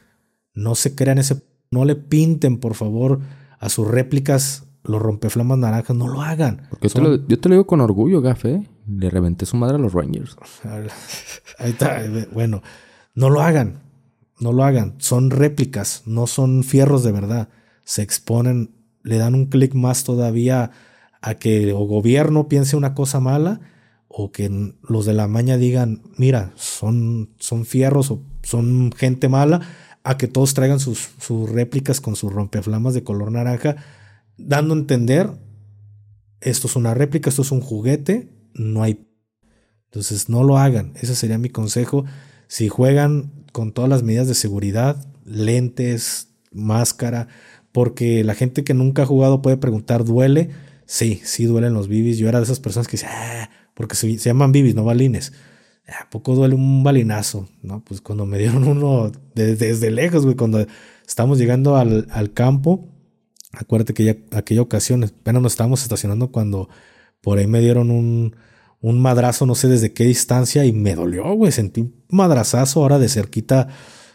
No se crean ese, no le pinten por favor a sus réplicas los rompeflamas naranjas, no lo hagan. Yo te lo digo con orgullo, Gafe. Le reventé su madre a los Rangers. Ahí está. Bueno, no lo hagan. No lo hagan. Son réplicas, no son fierros de verdad. Se exponen, le dan un clic más todavía a que o gobierno piense una cosa mala o que los de la maña digan, mira, son, son fierros o son gente mala, a que todos traigan sus, sus réplicas con sus rompeflamas de color naranja, dando a entender, esto es una réplica, esto es un juguete, no hay... Entonces no lo hagan, ese sería mi consejo. Si juegan con todas las medidas de seguridad, lentes, máscara, porque la gente que nunca ha jugado puede preguntar, ¿duele? Sí, sí duelen los bibis. Yo era de esas personas que decían, ah", porque se, llaman bibis, no balines. ¿A poco duele un balinazo? No, pues cuando me dieron uno desde, lejos, cuando estábamos llegando al, al campo, acuérdate que ya aquella ocasión, apenas nos estábamos estacionando cuando por ahí me dieron un, un madrazo, no sé desde qué distancia, y me dolió, güey. Sentí un madrazazo ahora de cerquita.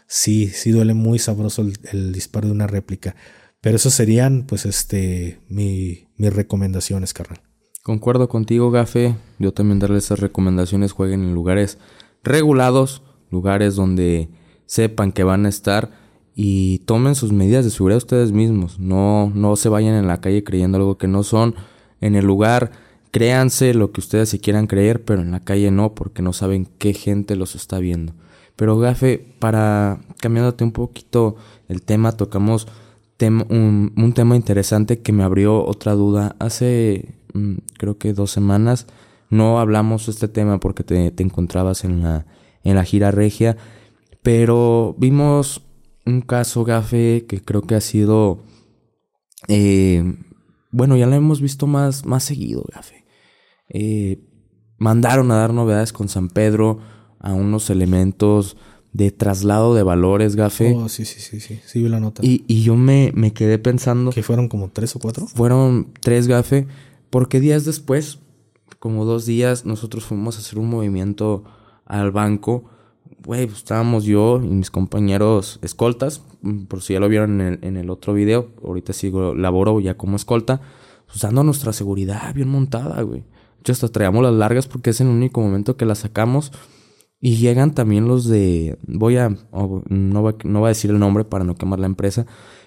Sí, sí duele muy sabroso el, disparo de una réplica. Pero eso serían, pues, este, mi, mis recomendaciones, carnal. Concuerdo contigo, Gafe. Yo también darle esas recomendaciones. Jueguen en lugares regulados, lugares donde sepan que van a estar y tomen sus medidas de seguridad ustedes mismos. No, no se vayan en la calle creyendo algo que no son. En el lugar Créanse lo que ustedes se quieran creer, pero en la calle no, porque no saben qué gente los está viendo. Pero Gafe, para cambiándote un poquito el tema, tocamos un, tema interesante que me abrió otra duda. Hace mm, creo que dos semanas no hablamos de este tema porque te, encontrabas en la, en la gira regia, pero vimos un caso, Gafe, que creo que ha sido... Eh, bueno, ya lo hemos visto más, más seguido, Gafe. Eh, mandaron a dar novedades con San Pedro a unos elementos de traslado de valores, Gafe. Oh, sí, sí, sí, sí, sí, vi la nota. Y, y yo me, me, quedé pensando... ¿Que fueron como tres o cuatro? Fueron tres, Gafe, porque días después, como dos días, nosotros fuimos a hacer un movimiento al banco. Güey, pues estábamos yo y mis compañeros escoltas, por si ya lo vieron en el, en el otro video, ahorita sigo, laboro ya como escolta, pues dando nuestra seguridad bien montada, güey hasta traíamos las largas porque es el único momento que las sacamos. Y llegan también los de. Voy a. no, voy, no a decir el nombre para no quemar la empresa.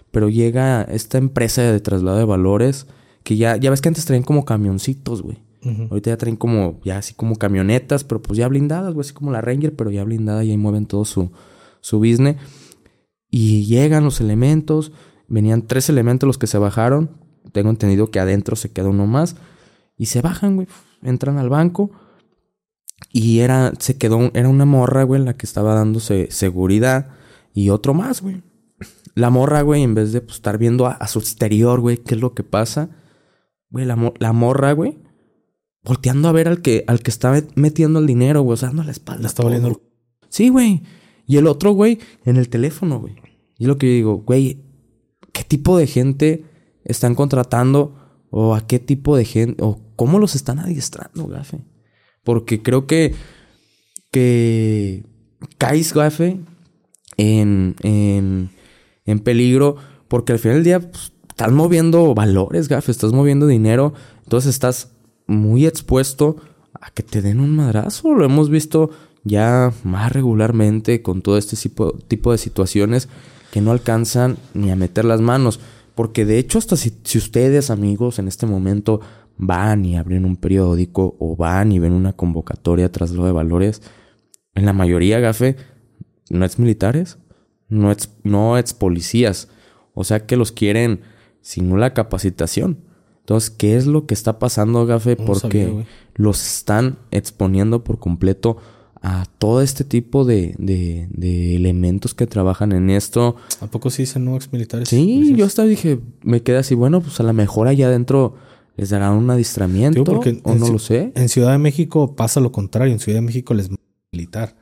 Pero llega esta empresa de traslado de valores. Que ya, ya ves que antes traían como camioncitos, güey. Ahorita ya traen como, ya así como camionetas, pero pues ya blindadas, güey, así como la Ranger, pero ya blindada y ahí mueven todo su, su business. Y llegan los elementos, venían tres elementos los que se bajaron. Tengo entendido que adentro se queda uno más. Y se bajan, güey entran al banco y era, se quedó, era una morra, güey, la que estaba dándose seguridad y otro más, güey. La morra, güey, en vez de pues, estar viendo a, su exterior, güey, qué es lo que pasa, güey, la, la morra, güey, volteando a ver al que, al que estaba metiendo el dinero, güey, o sea, dando la espalda. La estaba viendo. Sí, güey. Y el otro, güey, en el teléfono, güey. Y lo que yo digo, güey, ¿qué tipo de gente están contratando? ¿O a qué tipo de gente? ¿O cómo los están adiestrando, Gafe. Porque creo que, que caes, Gafe, en, en, en peligro, porque al final del día pues, estás moviendo valores, Gafe, estás moviendo dinero, entonces estás muy expuesto a que te den un madrazo. Lo hemos visto ya más regularmente con todo este tipo, tipo de situaciones que no alcanzan ni a meter las manos. Porque de hecho, hasta si, ustedes, amigos, en este momento van y abren un periódico o van y ven una convocatoria tras lo de valores, en la mayoría, Gafe, no es militares, no es, no es policías. O sea que los quieren sin una capacitación. Entonces, ¿qué es lo que está pasando, Gafe? Porque los están exponiendo por completo a todo este tipo de, de, de, elementos que trabajan en esto. ¿A poco sí dicen no ex militares? Sí, yo hasta dije, me quedé así, bueno, pues a lo mejor allá adentro ¿Les darán un adiestramiento? o no lo sé. En Ciudad de México pasa lo contrario. En Ciudad de México les militar.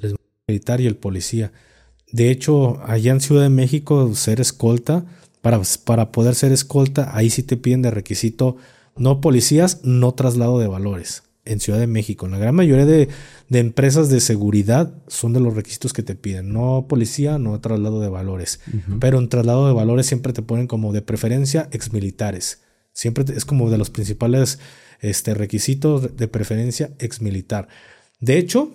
Les militar y el policía. De hecho, allá en Ciudad de México, ser escolta, para, para poder ser escolta, ahí sí te piden de requisito no policías, no traslado de valores. En Ciudad de México, la gran mayoría de, empresas de seguridad son de los requisitos que te piden. No policía, no traslado de valores. Pero en traslado de valores siempre te ponen como de preferencia exmilitares. Siempre es como de los principales este, requisitos de preferencia exmilitar. De hecho,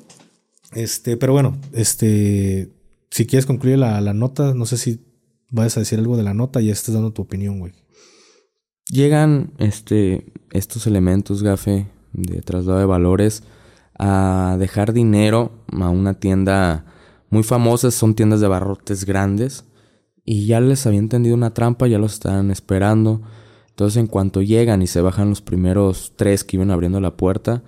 este, pero bueno, este, si quieres concluir la, nota, no sé si vayas a decir algo de la nota y estés dando tu opinión, güey. Llegan este, estos elementos, gafe, de traslado de valores a dejar dinero a una tienda muy famosa, son tiendas de barrotes grandes, y ya les había entendido una trampa, ya los estaban esperando. Entonces en cuanto llegan y se bajan los primeros tres que iban abriendo la puerta,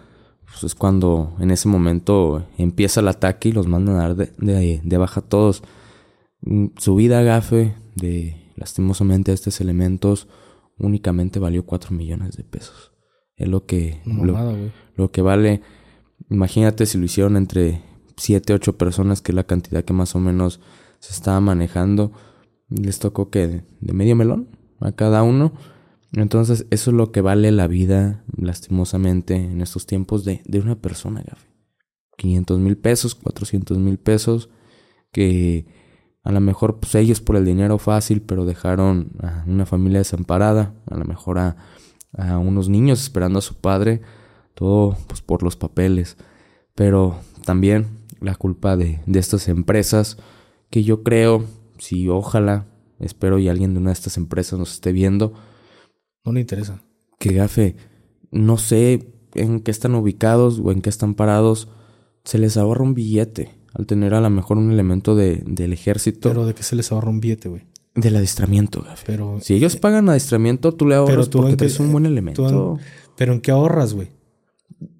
pues es cuando en ese momento empieza el ataque y los mandan a dar de, de, baja todos. Mm, su vida gafe de lastimosamente estos elementos únicamente valió 4 millones de pesos. Es lo que, lo que vale. Imagínate si lo hicieron entre 7, 8 personas, que es la cantidad que más o menos se estaba manejando. Les tocó que de, de medio melón a cada uno. Entonces, eso es lo que vale la vida, lastimosamente, en estos tiempos de, de una persona, gafe. 500 mil pesos, 400 mil pesos, que a lo mejor pues ellos por el dinero fácil, pero dejaron a una familia desamparada, a lo mejor a, a unos niños esperando a su padre, todo pues por los papeles. Pero también la culpa de, de estas empresas, que yo creo, si ojalá, espero y alguien de una de estas empresas nos esté viendo, No le interesa. que gafe, no sé en qué están ubicados o en qué están parados, se les ahorra un billete al tener a lo mejor un elemento de, del ejército Pero de que se les ahorra un billete, güey. del adiestramiento, gafe. Pero, Si ellos pagan adiestramiento, tú le ahorras Pero tú porque traes un buen tú elemento. en- pero ¿en qué ahorras, güey?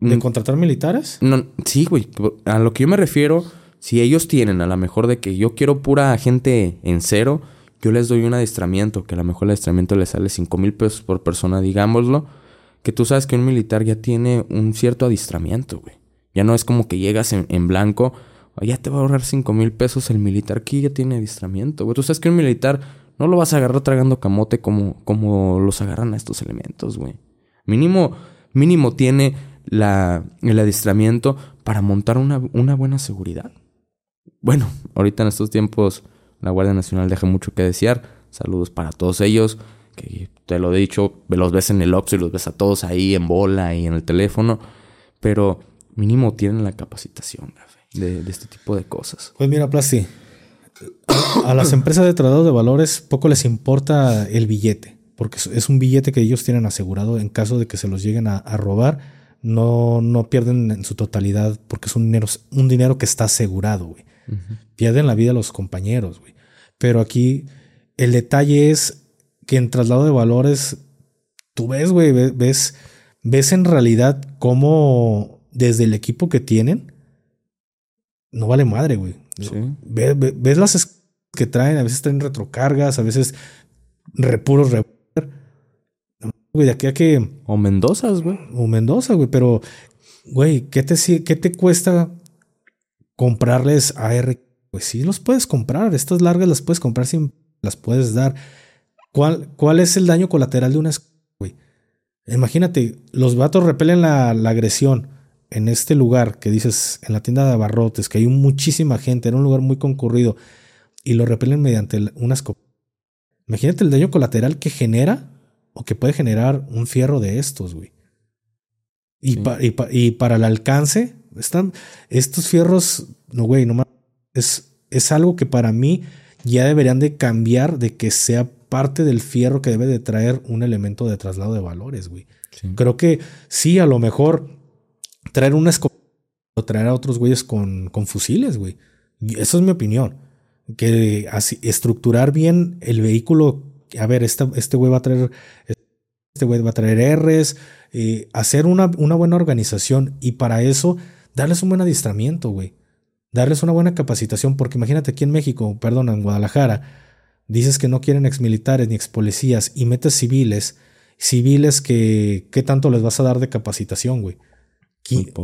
¿De Mm. contratar militares? No, sí, güey. A lo que yo me refiero, si ellos tienen a lo mejor de que yo quiero pura gente en cero, yo les doy un adiestramiento, que a lo mejor el adiestramiento les sale 5 mil pesos por persona, digámoslo. Que tú sabes que un militar ya tiene un cierto adiestramiento, güey. Ya no es como que llegas en, en blanco, "Oh, ya te va a ahorrar 5 mil pesos el militar, aquí ya tiene adiestramiento, güey. Tú sabes que un militar no lo vas a agarrar tragando camote como, como los agarran a estos elementos, güey. Mínimo, mínimo tiene la, el adiestramiento para montar una, una buena seguridad. Bueno, ahorita en estos tiempos la Guardia Nacional deja mucho que desear. Saludos para todos ellos, que te lo he dicho, los ves en el Oxxo y los ves a todos ahí en bola y en el teléfono, pero mínimo tienen la capacitación de, de este tipo de cosas. Pues mira, Plasti, a las empresas de traslado de valores poco les importa el billete, porque es- un billete que ellos tienen asegurado en caso de que se los lleguen a, a robar. No, no pierden en su totalidad porque es un dinero, un dinero que está asegurado, güey. Pierden la vida los compañeros, güey. Pero aquí el detalle es que en traslado de valores, tú ves, güey, ve- ves, ves en realidad cómo desde el equipo que tienen, no vale madre, güey. Sí. Ve- ve- ves las que traen, a veces traen retrocargas, a veces re puros re- No, Güey, de aquí a que O Mendozas, güey. o Mendoza, güey, pero güey, ¿qué te si- qué te cuesta comprarles AR? Pues sí los puedes comprar, estas largas las puedes comprar sin las puedes dar. ¿Cuál, cuál es el daño colateral de una güey? Imagínate, los vatos repelen la, la agresión en este lugar que dices, en la tienda de abarrotes, que hay muchísima gente, era un lugar muy concurrido, y lo repelen mediante el- una escopeta. Imagínate el daño colateral que genera o que puede generar un fierro de estos, güey. Y, Sí. pa- y, pa- y para el alcance, están estos fierros, no, güey, no ma- es, es algo que para mí ya deberían de cambiar de que sea parte del fierro que debe de traer un elemento de traslado de valores, güey. Sí. Creo que sí, a lo mejor traer una escopeta o traer a otros güeyes con, con fusiles, güey. Y Eso es mi opinión. Que así, estructurar bien el vehículo. A ver, esta- este güey va a traer. Este güey va a traer Rs. eh, hacer una, una buena organización. Y para eso, darles un buen adiestramiento, güey. Darles una buena capacitación. Porque imagínate aquí en México, perdón, en Guadalajara, dices que no quieren exmilitares ni expolicías y metes civiles civiles que qué tanto les vas a dar de capacitación, güey.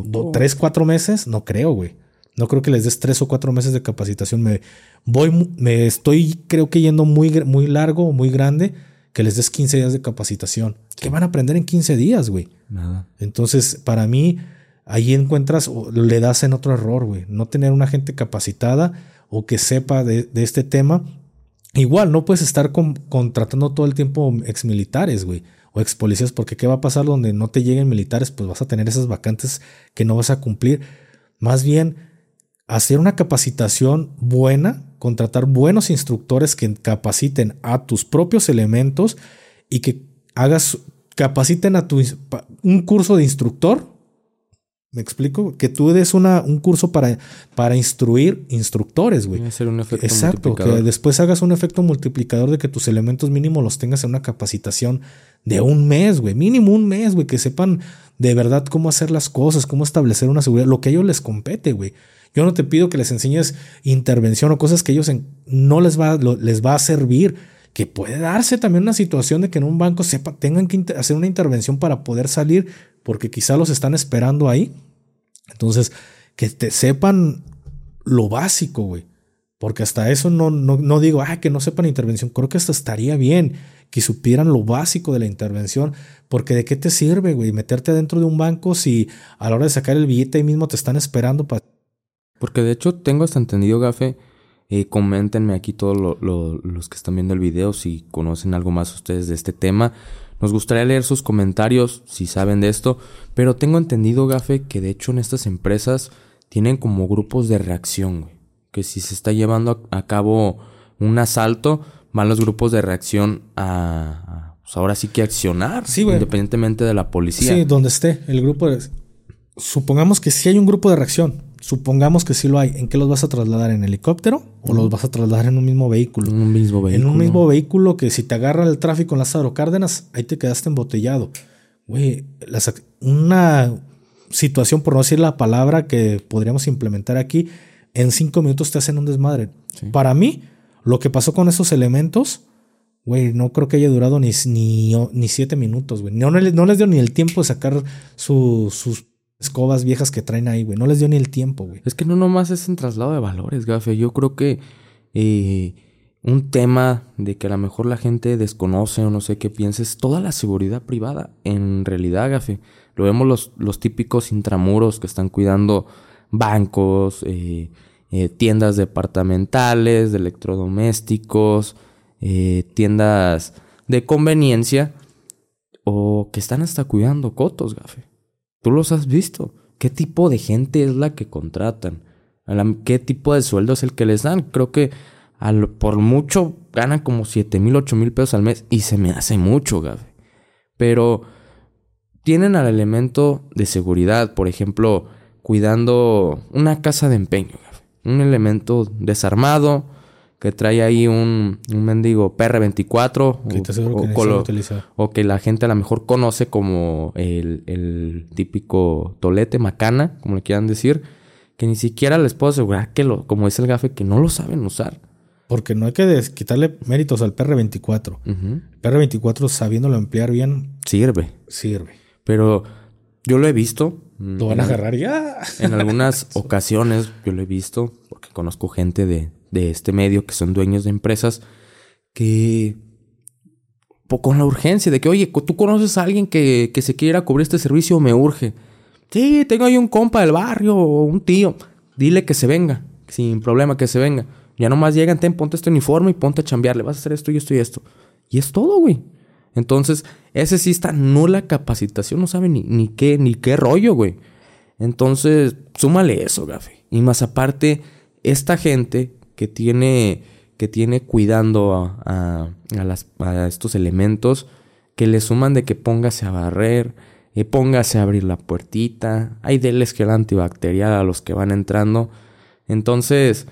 Do- ¿Tres, cuatro meses? No creo, güey. No creo que les des tres o cuatro meses de capacitación. Me voy, me estoy, creo que yendo muy, muy largo, muy grande, que les des 15 días de capacitación. ¿Qué van a aprender en 15 días, güey? Nada. Entonces, para mí, ahí encuentras o le das en otro error, güey. No tener una gente capacitada o que sepa de, de este tema. Igual, no puedes estar con- contratando todo el tiempo exmilitares, güey. O ex policías, porque ¿qué va a pasar donde no te lleguen militares? Pues vas a tener esas vacantes que no vas a cumplir. Más bien, hacer una capacitación buena, contratar buenos instructores que capaciten a tus propios elementos y que hagas, capaciten a tu un curso de instructor. ¿Me explico? Que tú des una, un curso para, para instruir instructores, güey. Hacer un efecto Exacto, que después hagas un efecto multiplicador de que tus elementos mínimo los tengas en una capacitación de un mes, güey. Mínimo un mes, güey. Que sepan de verdad cómo hacer las cosas, cómo establecer una seguridad, lo que a ellos les compete, güey. Yo no te pido que les enseñes intervención o cosas que ellos en- no les va, lo- les va a servir, que puede darse también una situación de que en un banco sepa, tengan que hacer una intervención para poder salir, porque quizá los están esperando ahí. Entonces, que te sepan lo básico, güey. Porque hasta eso no, no, no digo, ah, que no sepan intervención. Creo que hasta estaría bien que supieran lo básico de la intervención. Porque de qué te sirve, güey, meterte dentro de un banco si a la hora de sacar el billete ahí mismo te están esperando para... Porque de hecho tengo hasta entendido, Gafe, eh, coméntenme aquí todos los que están viendo el video si conocen algo más ustedes de este tema. Nos gustaría leer sus comentarios si saben de esto. Pero tengo entendido, Gafe, que de hecho en estas empresas tienen como grupos de reacción, güey. Que si se está llevando a cabo un asalto, van los grupos de reacción a, pues ahora sí que accionar, sí, independientemente de la policía. Sí, donde esté el grupo de... Supongamos que sí hay un grupo de reacción, supongamos que sí lo hay. ¿En qué los vas a trasladar? ¿En helicóptero o los vas a trasladar en un mismo vehículo? En un mismo vehículo. En un mismo vehículo que si te agarra el tráfico en Lázaro Cárdenas, ahí te quedaste embotellado. Güey, una situación, por no decir la palabra que podríamos implementar aquí, en cinco minutos te hacen un desmadre. Para mí, lo que pasó con esos elementos, güey, no creo que haya durado ni, ni, ni siete minutos, güey. No, no, les dio ni el tiempo de sacar sus escobas viejas que traen ahí, güey. No les dio ni el tiempo, güey. Es que no nomás es un traslado de valores, gafe. Yo creo que eh, un tema de que a lo mejor la gente desconoce o no sé qué pienses, toda la seguridad privada. En realidad, gafe, lo vemos los, los típicos intramuros que están cuidando bancos, eh, eh, tiendas departamentales, de electrodomésticos, tiendas de conveniencia o que están hasta cuidando cotos, gafe. Tú los has visto. ¿Qué tipo de gente es la que contratan? ¿Qué tipo de sueldo es el que les dan? Creo que por mucho ganan como 7 mil, 8 mil pesos al mes y se me hace mucho, gafe. Pero tienen al elemento de seguridad, por ejemplo, cuidando una casa de empeño un elemento desarmado que trae ahí un, un mendigo PR24 o, que la gente a lo mejor conoce como el, típico tolete, macana, como le quieran decir, que ni siquiera les puedo asegurar que, lo, como es el gafe, que no lo saben usar. Porque no hay que quitarle méritos al PR24. PR24 sabiéndolo emplear bien. Sirve. Sirve. Pero yo lo he visto lo van a agarrar ya. En algunas ocasiones yo lo he visto, porque conozco gente de, este medio que son dueños de empresas, que con la urgencia de que, oye, tú conoces a alguien que, que se quiera cubrir este servicio, me urge. Sí, tengo ahí un compa del barrio o un tío. Dile que se venga, sin problema que se venga. Ya nomás llegan, ten, ponte este uniforme y ponte a chambearle. Vas a hacer esto y esto y esto. Y es todo, güey. Entonces, ese sí está nula capacitación, no sabe ni, ni qué, ni qué rollo, güey. Entonces, súmale eso, gafe. Y más aparte, esta gente que tiene, que tiene cuidando a, a, las, a estos elementos, que le suman de que póngase a barrer, eh, póngase a abrir la puertita, hay deles que el antibacterial a los que van entrando. Entonces,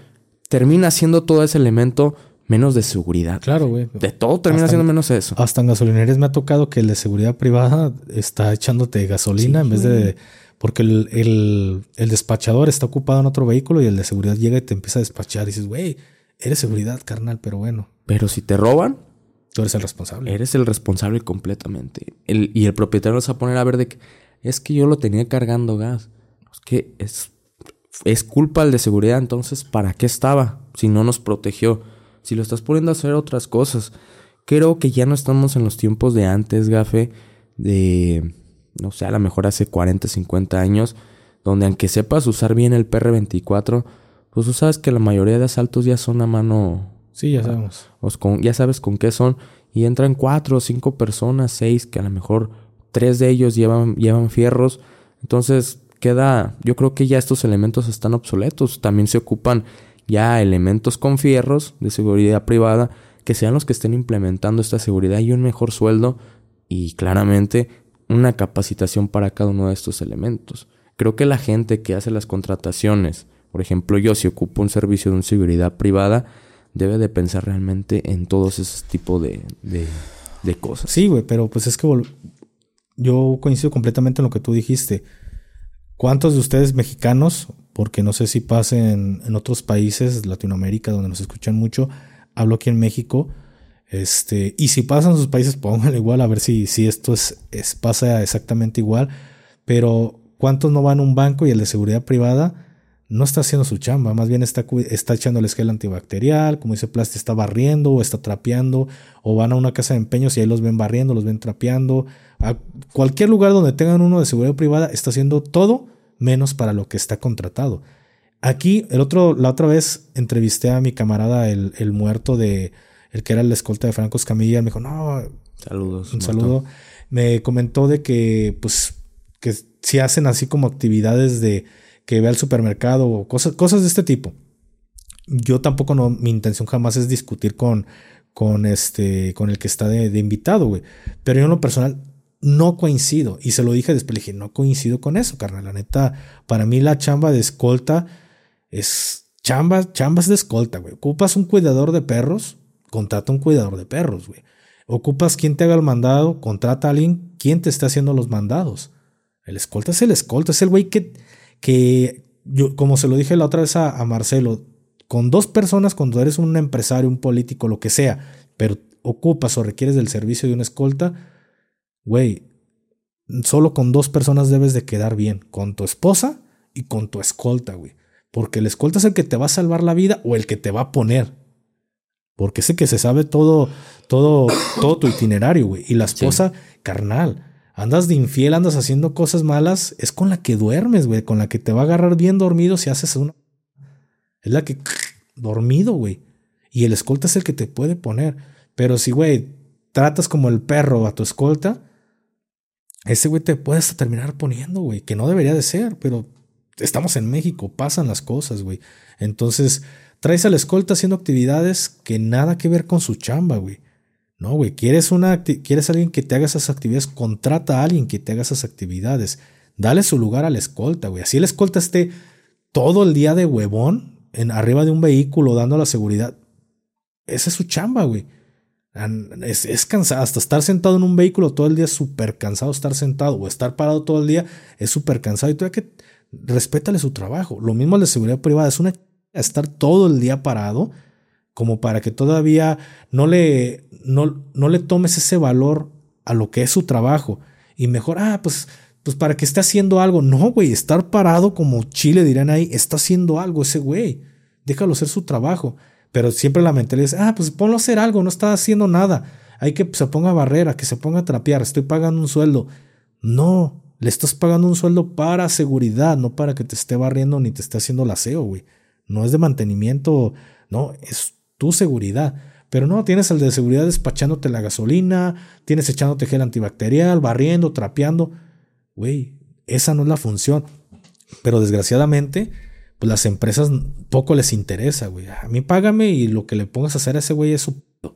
termina siendo todo ese elemento menos de seguridad. Claro, güey. De todo termina siendo menos eso. Hasta en gasolinerías me ha tocado que el de seguridad privada está echándote gasolina en vez de... Porque el, despachador está ocupado en otro vehículo y el de seguridad llega y te empieza a despachar. Y dices, güey, eres seguridad, carnal, pero bueno. Pero si te roban... Tú eres el responsable. Eres el responsable completamente. y el propietario se va a poner a ver de que... Es que yo lo tenía cargando gas. Es que es, es culpa el de seguridad. Entonces, ¿para qué estaba? Si no nos protegió si lo estás poniendo a hacer otras cosas. Creo que ya no estamos en los tiempos de antes, gafe, de, no sé, a lo mejor hace 40, 50 años, donde aunque sepas usar bien el PR24, pues tú sabes que la mayoría de asaltos ya son a mano. Sí, ya sabemos. con, ya sabes con qué son. Y entran cuatro o cinco personas, seis, que a lo mejor tres de ellos llevan, llevan fierros. Entonces queda, yo creo que ya estos elementos están obsoletos. También se ocupan ya elementos con fierros de seguridad privada que sean los que estén implementando esta seguridad y un mejor sueldo y claramente una capacitación para cada uno de estos elementos. Creo que la gente que hace las contrataciones, por ejemplo yo si ocupo un servicio de una seguridad privada, debe de pensar realmente en todos esos tipos de, de, de cosas. Sí, güey, pero pues es que yo coincido completamente en lo que tú dijiste. ¿Cuántos de ustedes mexicanos porque no sé si pasa en, otros países, Latinoamérica, donde nos escuchan mucho, hablo aquí en México, Este, y si pasan sus países, pónganlo igual a ver si, si esto es, pasa exactamente igual. Pero, ¿cuántos no van a un banco y el de seguridad privada no está haciendo su chamba? Más bien está, está echando el gel antibacterial, como dice Plasti, está barriendo o está trapeando, o van a una casa de empeños y ahí los ven barriendo, los ven trapeando. A cualquier lugar donde tengan uno de seguridad privada, está haciendo todo menos para lo que está contratado. Aquí, el otro, la otra vez entrevisté a mi camarada, el muerto de el que era el escolta de Franco Escamilla, me dijo, no, saludos. Un saludo. Me comentó de que, pues, que si hacen así como actividades de que ve al supermercado o cosas, cosas de este tipo. Yo tampoco no, mi intención jamás es discutir con, con este, con el que está de, de invitado, güey. Pero yo en lo personal no coincido. Y se lo dije después, le dije, no coincido con eso, carnal. La neta, para mí la chamba de escolta es chamba, chambas de escolta, güey. Ocupas un cuidador de perros, contrata un cuidador de perros, güey. Ocupas quien te haga el mandado, contrata a alguien quien te está haciendo los mandados. El escolta es el escolta, es el güey que, que yo, como se lo dije la otra vez a, a Marcelo, con dos personas, cuando eres un empresario, un político, lo que sea, pero ocupas o requieres del servicio de una escolta, güey, solo con dos personas debes de quedar bien, con tu esposa y con tu escolta, güey. Porque el escolta es el que te va a salvar la vida o el que te va a poner. Porque sé que se sabe todo, todo, todo tu itinerario, güey. Y la esposa, carnal, andas de infiel, andas haciendo cosas malas, es con la que duermes, güey. Con la que te va a agarrar bien dormido si haces una. Es la que. Dormido, güey. Y el escolta es el que te puede poner. Pero si, güey, tratas como el perro a tu escolta, ese güey te puede hasta terminar poniendo, güey. Que no debería de ser, pero estamos en México, pasan las cosas, güey. Entonces, Traes a la escolta haciendo actividades que nada que ver con su chamba, güey. No, güey, quieres, una, quieres alguien que te haga esas actividades, contrata a alguien que te haga esas actividades. Dale su lugar a la escolta, güey. Así la escolta esté todo el día de huevón en, arriba de un vehículo dando la seguridad. Esa es su chamba, güey. Es, es cansado, hasta estar sentado en un vehículo todo el día es súper cansado estar sentado o estar parado todo el día es súper cansado y hay que respétale su trabajo. Lo mismo de seguridad privada, es una estar todo el día parado, como para que todavía no le, no, no le tomes ese valor a lo que es su trabajo. Y mejor, ah, pues, pues para que esté haciendo algo. No, güey, estar parado como Chile dirán ahí, está haciendo algo ese güey. Déjalo hacer su trabajo. Pero siempre la mente le dice, ah, pues ponlo a hacer algo, no está haciendo nada. Hay que se ponga barrera, que se ponga a trapear, estoy pagando un sueldo. No, le estás pagando un sueldo para seguridad, no para que te esté barriendo ni te esté haciendo el aseo, güey no es de mantenimiento, no, es tu seguridad. Pero no, tienes el de seguridad despachándote la gasolina, tienes echándote gel antibacterial, barriendo, trapeando. Güey, esa no es la función. Pero desgraciadamente, pues las empresas poco les interesa, güey. A mí págame y lo que le pongas a hacer a ese güey es su... No,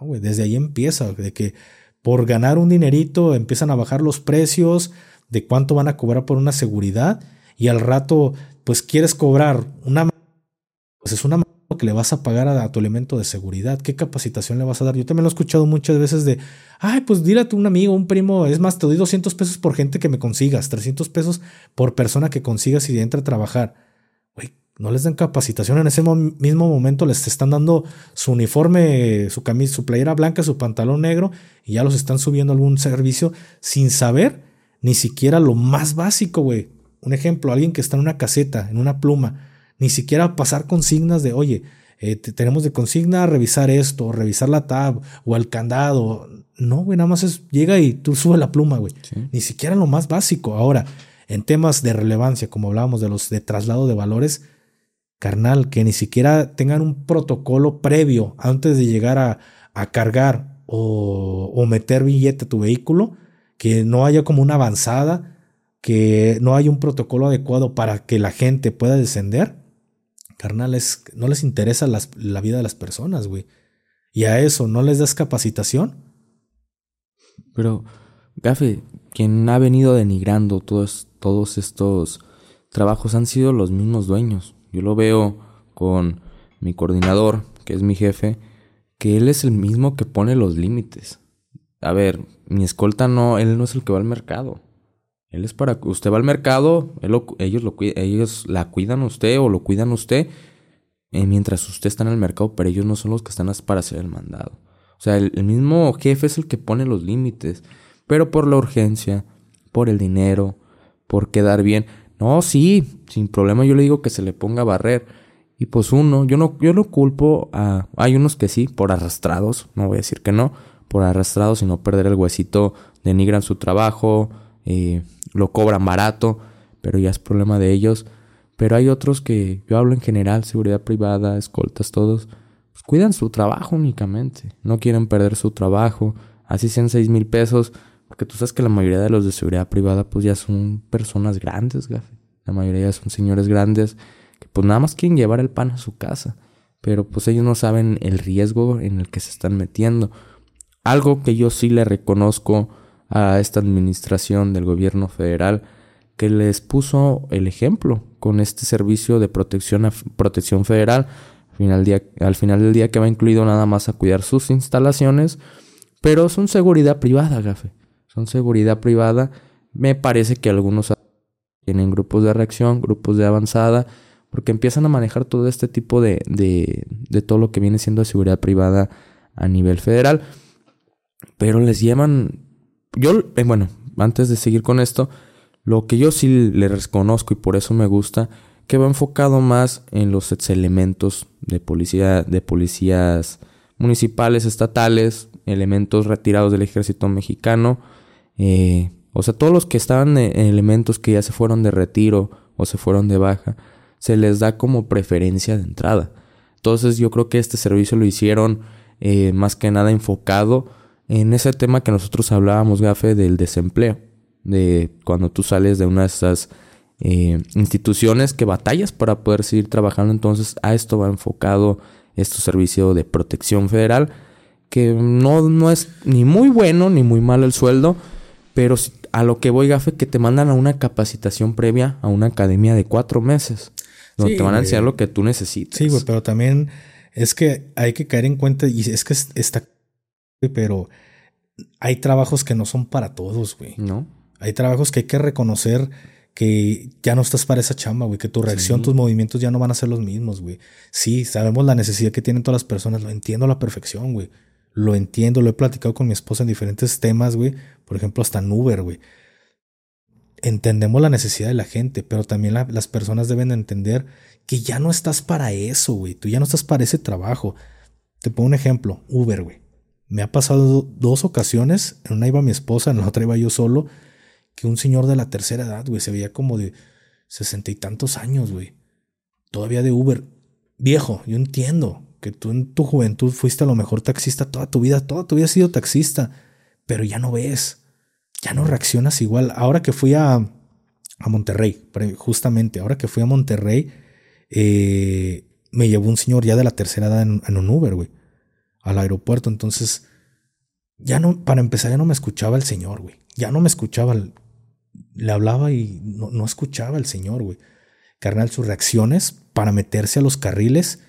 güey, desde ahí empieza, de que por ganar un dinerito empiezan a bajar los precios de cuánto van a cobrar por una seguridad y al rato, pues quieres cobrar una pues es una mano que le vas a pagar a, tu elemento de seguridad. ¿Qué capacitación le vas a dar? Yo también lo he escuchado muchas veces de, ay, pues dile a un amigo, un primo, es más, te doy 200 pesos por gente que me consigas, 300 pesos por persona que consigas y entra a trabajar. Güey, no les dan capacitación. En ese mismo momento les están dando su uniforme, su camisa, su playera blanca, su pantalón negro y ya los están subiendo a algún servicio sin saber ni siquiera lo más básico, güey. Un ejemplo, alguien que está en una caseta, en una pluma ni siquiera pasar consignas de, oye, eh, tenemos de consigna revisar esto, revisar la tab o el candado. No, güey, nada más es, llega y tú subes la pluma, güey. Ni siquiera lo más básico. Ahora, en temas de relevancia, como hablábamos de los de traslado de valores, carnal, que ni siquiera tengan un protocolo previo antes de llegar a, a cargar o, o, meter billete a tu vehículo, que no haya como una avanzada, que no haya un protocolo adecuado para que la gente pueda descender Carnales, no les interesa la vida de las personas, güey. Y a eso, ¿no les das capacitación? Pero, Gafe, quien ha venido denigrando todos, todos estos trabajos han sido los mismos dueños. Yo lo veo con mi coordinador, que es mi jefe, que él es el mismo que pone los límites. A ver, mi escolta no, él no es el que va al mercado. Él es para que usted va al mercado, ellos, lo, ellos la cuidan a usted o lo cuidan a usted eh, mientras usted está en el mercado, pero ellos no son los que están para hacer el mandado. O sea, el, mismo jefe es el que pone los límites. Pero por la urgencia, por el dinero, por quedar bien. No, sí, sin problema yo le digo que se le ponga a barrer. Y pues uno, yo no, yo no culpo a... Hay unos que sí, por arrastrados, no voy a decir que no, por arrastrados y no perder el huesito, denigran su trabajo, eh, lo cobran barato, pero ya es problema de ellos. Pero hay otros que, yo hablo en general, seguridad privada, escoltas, todos, pues cuidan su trabajo únicamente, no quieren perder su trabajo, así sean seis mil pesos, porque tú sabes que la mayoría de los de seguridad privada pues ya son personas grandes, gafe. La mayoría son señores grandes que pues nada más quieren llevar el pan a su casa. Pero pues ellos no saben el riesgo en el que se están metiendo. Algo que yo sí le reconozco a esta administración del gobierno federal que les puso el ejemplo con este servicio de protección, protección federal. Al final, del día que va incluido nada más a cuidar sus instalaciones, pero son seguridad privada, gafe. Son seguridad privada. Me parece que algunos tienen grupos de reacción, grupos de avanzada, porque empiezan a manejar todo este tipo de, de, de todo lo que viene siendo seguridad privada a nivel federal. Pero les llevan, yo, eh, bueno, antes de seguir con esto, lo que yo sí le reconozco y por eso me gusta, que va enfocado más en los elementos de policía, de policías municipales, estatales, elementos retirados del ejército mexicano, eh, o sea, todos los que estaban en elementos que ya se fueron de retiro o se fueron de baja, se les da como preferencia de entrada. Entonces yo creo que este servicio lo hicieron eh, más que nada enfocado en ese tema que nosotros hablábamos, Gafe, del desempleo. De cuando tú sales de una de esas eh, instituciones que batallas para poder seguir trabajando. Entonces a esto va enfocado este servicio de protección federal, que no, no es ni muy bueno ni muy malo el sueldo, pero a lo que voy, Gafe, que te mandan a una capacitación previa a una academia de cuatro meses. Donde te van a enseñar lo que tú necesitas. Sí, güey, pero también es que hay que caer en cuenta, y es que está, pero hay trabajos que no son para todos, güey. No. Hay trabajos que hay que reconocer que ya no estás para esa chamba, güey, que tu reacción, tus movimientos ya no van a ser los mismos, güey. Sí, sabemos la necesidad que tienen todas las personas, lo entiendo a la perfección, güey. Lo entiendo, lo he platicado con mi esposa en diferentes temas, güey. Por ejemplo, hasta en Uber, güey. Entendemos la necesidad de la gente, pero también las personas deben entender que ya no estás para eso, güey. Tú ya no estás para ese trabajo. Te pongo un ejemplo, Uber, güey. Me ha pasado dos ocasiones, en una iba mi esposa, en la otra iba yo solo, que un señor de la tercera edad, güey, se veía como de sesenta y tantos años, güey. Todavía de Uber. Viejo, yo entiendo que tú en tu juventud fuiste a lo mejor taxista toda tu vida, toda tu vida has sido taxista, pero ya no ves ya no reaccionas igual. Ahora que fui a, a Monterrey, justamente, ahora que fui a Monterrey, eh, me llevó un señor ya de la tercera edad en, un Uber, güey, al aeropuerto. Entonces, ya no, para empezar, ya no me escuchaba el señor, güey. Ya no me escuchaba. le hablaba y no, no escuchaba el señor, güey. Carnal, sus reacciones para meterse a los carriles.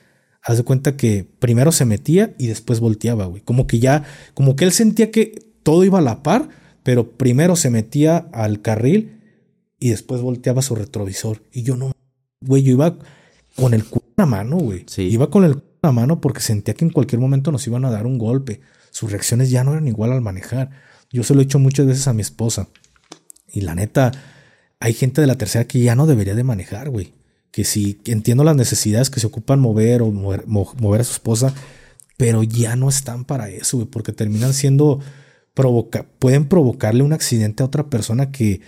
Haz de cuenta que primero se metía y después volteaba, güey. Como que ya, como que él sentía que todo iba a la par pero primero se metía al carril y después volteaba su retrovisor. Y yo no, güey, yo iba con el culo en la mano, güey. Iba con el la mano porque sentía que en cualquier momento nos iban a dar un golpe. Sus reacciones ya no eran igual al manejar. Yo se lo he dicho muchas veces a mi esposa. Y la neta, hay gente de la tercera que ya no debería de manejar, güey. Que sí, entiendo las necesidades que se ocupan mover o mover, mover a su esposa, pero ya no están para eso, güey, porque terminan siendo provoca, pueden provocarle un accidente a otra persona que,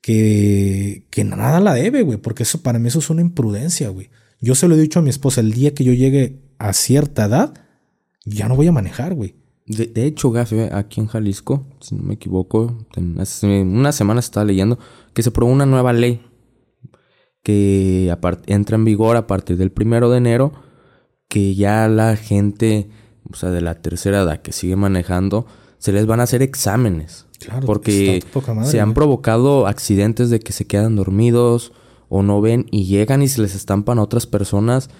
que, que nada la debe, güey, porque eso para mí eso es una imprudencia, güey. Yo se lo he dicho a mi esposa, el día que yo llegue a cierta edad, ya no voy a manejar, güey. De, hecho, Gafe, aquí en Jalisco, si no me equivoco, hace una semana estaba leyendo que se aprobó una nueva ley que entra en vigor a partir del primero de enero, que ya la gente, o sea, de la tercera edad que sigue manejando, se les van a hacer exámenes. Claro, porque se han provocado accidentes de que se quedan dormidos o no ven y llegan y se les estampan a otras personas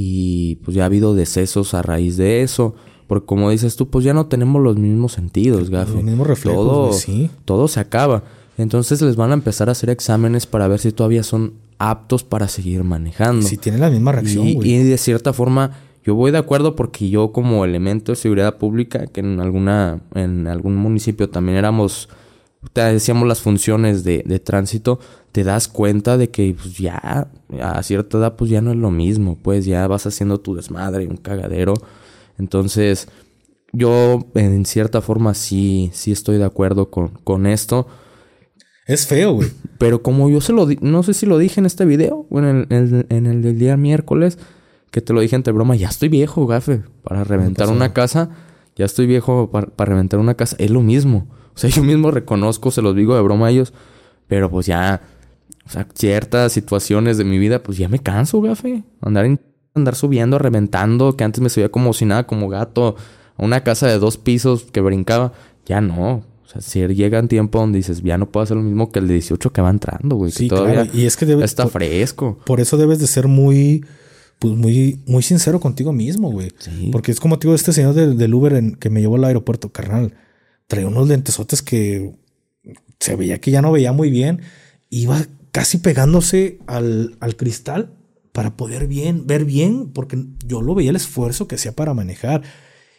y pues ya ha habido decesos a raíz de eso. Porque como dices tú, pues ya no tenemos los mismos sentidos, gafe. Los mismos reflejos, todo, sí. todo se acaba. Entonces les van a empezar a hacer exámenes para ver si todavía son aptos para seguir manejando. Si tienen la misma reacción, y, y, de cierta forma, Yo voy de acuerdo porque yo como elemento de seguridad pública, que en alguna, en algún municipio también éramos, te decíamos las funciones de, de tránsito, te das cuenta de que pues, ya a cierta edad pues ya no es lo mismo, pues ya vas haciendo tu desmadre, un cagadero. Entonces, yo en cierta forma sí, sí estoy de acuerdo con, con esto. Es feo, güey. Pero como yo se lo no sé si lo dije en este video o en el, en el del día miércoles, que te lo dije entre broma, ya estoy viejo, gafe, para reventar una casa. Ya estoy viejo para, reventar una casa. Es lo mismo. O sea, yo mismo reconozco, se los digo de broma a ellos, pero pues ya, o sea, ciertas situaciones de mi vida, pues ya me canso, gafe. Andar, andar subiendo, reventando, que antes me subía como si nada, como gato, a una casa de dos pisos que brincaba. Ya no. O sea, si llega un tiempo donde dices, ya no puedo hacer lo mismo que el de 18 que va entrando, güey. Sí, todavía Y es que debe, está fresco. Por eso debes de ser muy, pues muy, muy sincero contigo mismo, güey. Sí. Porque es como te digo, este señor del, Uber en, que me llevó al aeropuerto, carnal, traía unos lentesotes que se veía que ya no veía muy bien. Iba casi pegándose al, al cristal para poder bien, ver bien, porque yo lo veía el esfuerzo que hacía para manejar.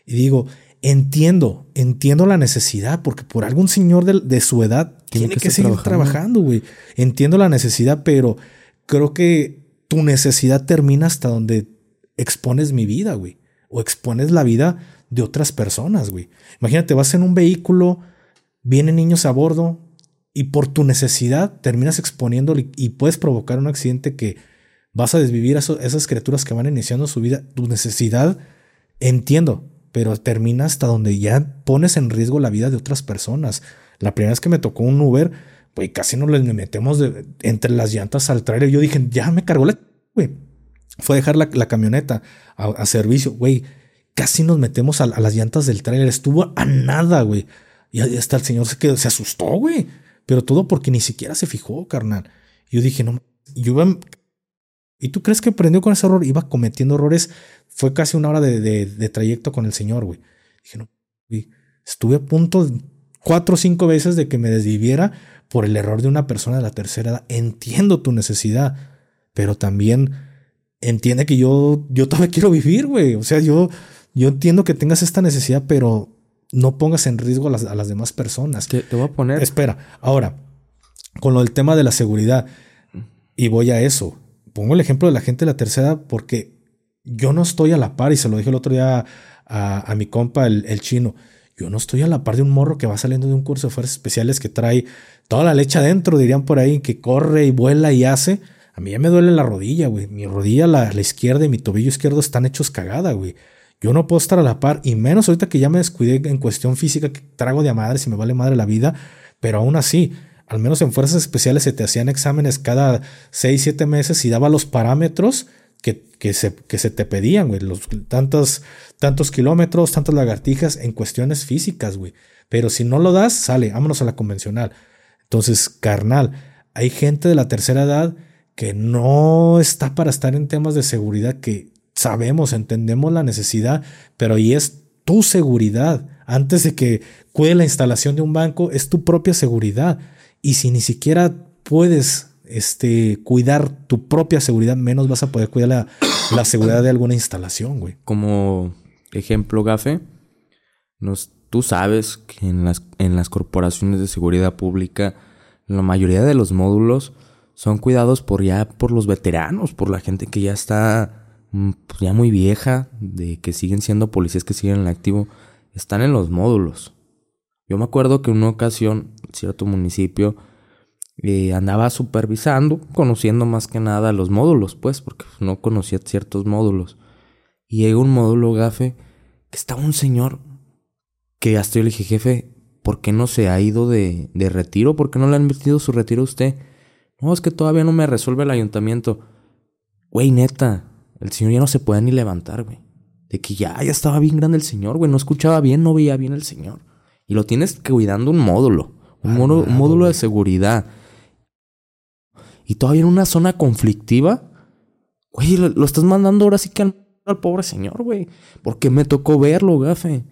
Y digo, entiendo, entiendo la necesidad, porque por algún señor de, su edad tiene, que, seguir trabajando, güey. Entiendo la necesidad, pero creo que tu necesidad termina hasta donde expones mi vida, güey. O expones la vida de otras personas, güey. Imagínate, vas en un vehículo, vienen niños a bordo y por tu necesidad terminas exponiéndolo y, puedes provocar un accidente que vas a desvivir a esas criaturas que van iniciando su vida. Tu necesidad, entiendo, pero termina hasta donde ya pones en riesgo la vida de otras personas. La primera vez que me tocó un Uber, pues casi nos le metemos entre las llantas al trailer. Yo dije, ya me cargó la... Güey. Fue dejar la, camioneta a, servicio, güey. Casi nos metemos a, las llantas del trailer. Estuvo a nada, güey. Y hasta el señor se quedó, se asustó, güey. Pero todo porque ni siquiera se fijó, carnal. Yo dije, no, yo iba ¿Y tú crees que aprendió con ese error? Iba cometiendo errores. Fue casi una hora de, trayecto con el Señor, güey. Dije, no, güey. Estuve a punto cuatro o cinco veces de que me desviviera por el error de una persona de la tercera edad. Entiendo tu necesidad, pero también entiende que yo, yo todavía quiero vivir, güey. O sea, yo, yo entiendo que tengas esta necesidad, pero no pongas en riesgo a las, a las demás personas. Te, te voy a poner. Espera, ahora, con lo del tema de la seguridad, y voy a eso pongo el ejemplo de la gente de la tercera porque yo no estoy a la par, y se lo dije el otro día a, mi compa, el, chino. Yo no estoy a la par de un morro que va saliendo de un curso de fuerzas especiales que trae toda la leche adentro, dirían por ahí, que corre y vuela y hace. A mí ya me duele la rodilla, güey. Mi rodilla, la, la izquierda y mi tobillo izquierdo están hechos cagada, güey. Yo no puedo estar a la par, y menos ahorita que ya me descuidé en cuestión física, que trago de a madre si me vale madre la vida, pero aún así, al menos en fuerzas especiales se te hacían exámenes cada 6, 7 meses y daba los parámetros que, que, se, que se te pedían, güey. Los, tantos, tantos kilómetros, tantas lagartijas en cuestiones físicas, güey. Pero si no lo das, sale, vámonos a la convencional. Entonces, carnal, hay gente de la tercera edad que no está para estar en temas de seguridad que sabemos, entendemos la necesidad, pero ahí es tu seguridad. Antes de que cuide la instalación de un banco, es tu propia seguridad. Y si ni siquiera puedes este, cuidar tu propia seguridad, menos vas a poder cuidar la, seguridad de alguna instalación, güey. Como ejemplo, Gafe, nos, tú sabes que en las, en las corporaciones de seguridad pública, la mayoría de los módulos son cuidados por ya por los veteranos, por la gente que ya está ya muy vieja, de que siguen siendo policías que siguen en activo, están en los módulos. Yo me acuerdo que en una ocasión, cierto municipio, eh, andaba supervisando, conociendo más que nada los módulos, pues, porque no conocía ciertos módulos. Y llega un módulo gafe que estaba un señor que hasta yo le dije, jefe, ¿por qué no se ha ido de, de retiro? ¿Por qué no le han metido su retiro a usted? No, es que todavía no me resuelve el ayuntamiento. Güey, neta, el señor ya no se puede ni levantar, güey. De que ya, ya estaba bien grande el señor, güey. No escuchaba bien, no veía bien el señor. Y lo tienes cuidando un módulo. Un, módulo, de seguridad. Y todavía en una zona conflictiva. Güey, lo, estás mandando ahora sí que al, pobre señor, güey. Porque me tocó verlo, gafe.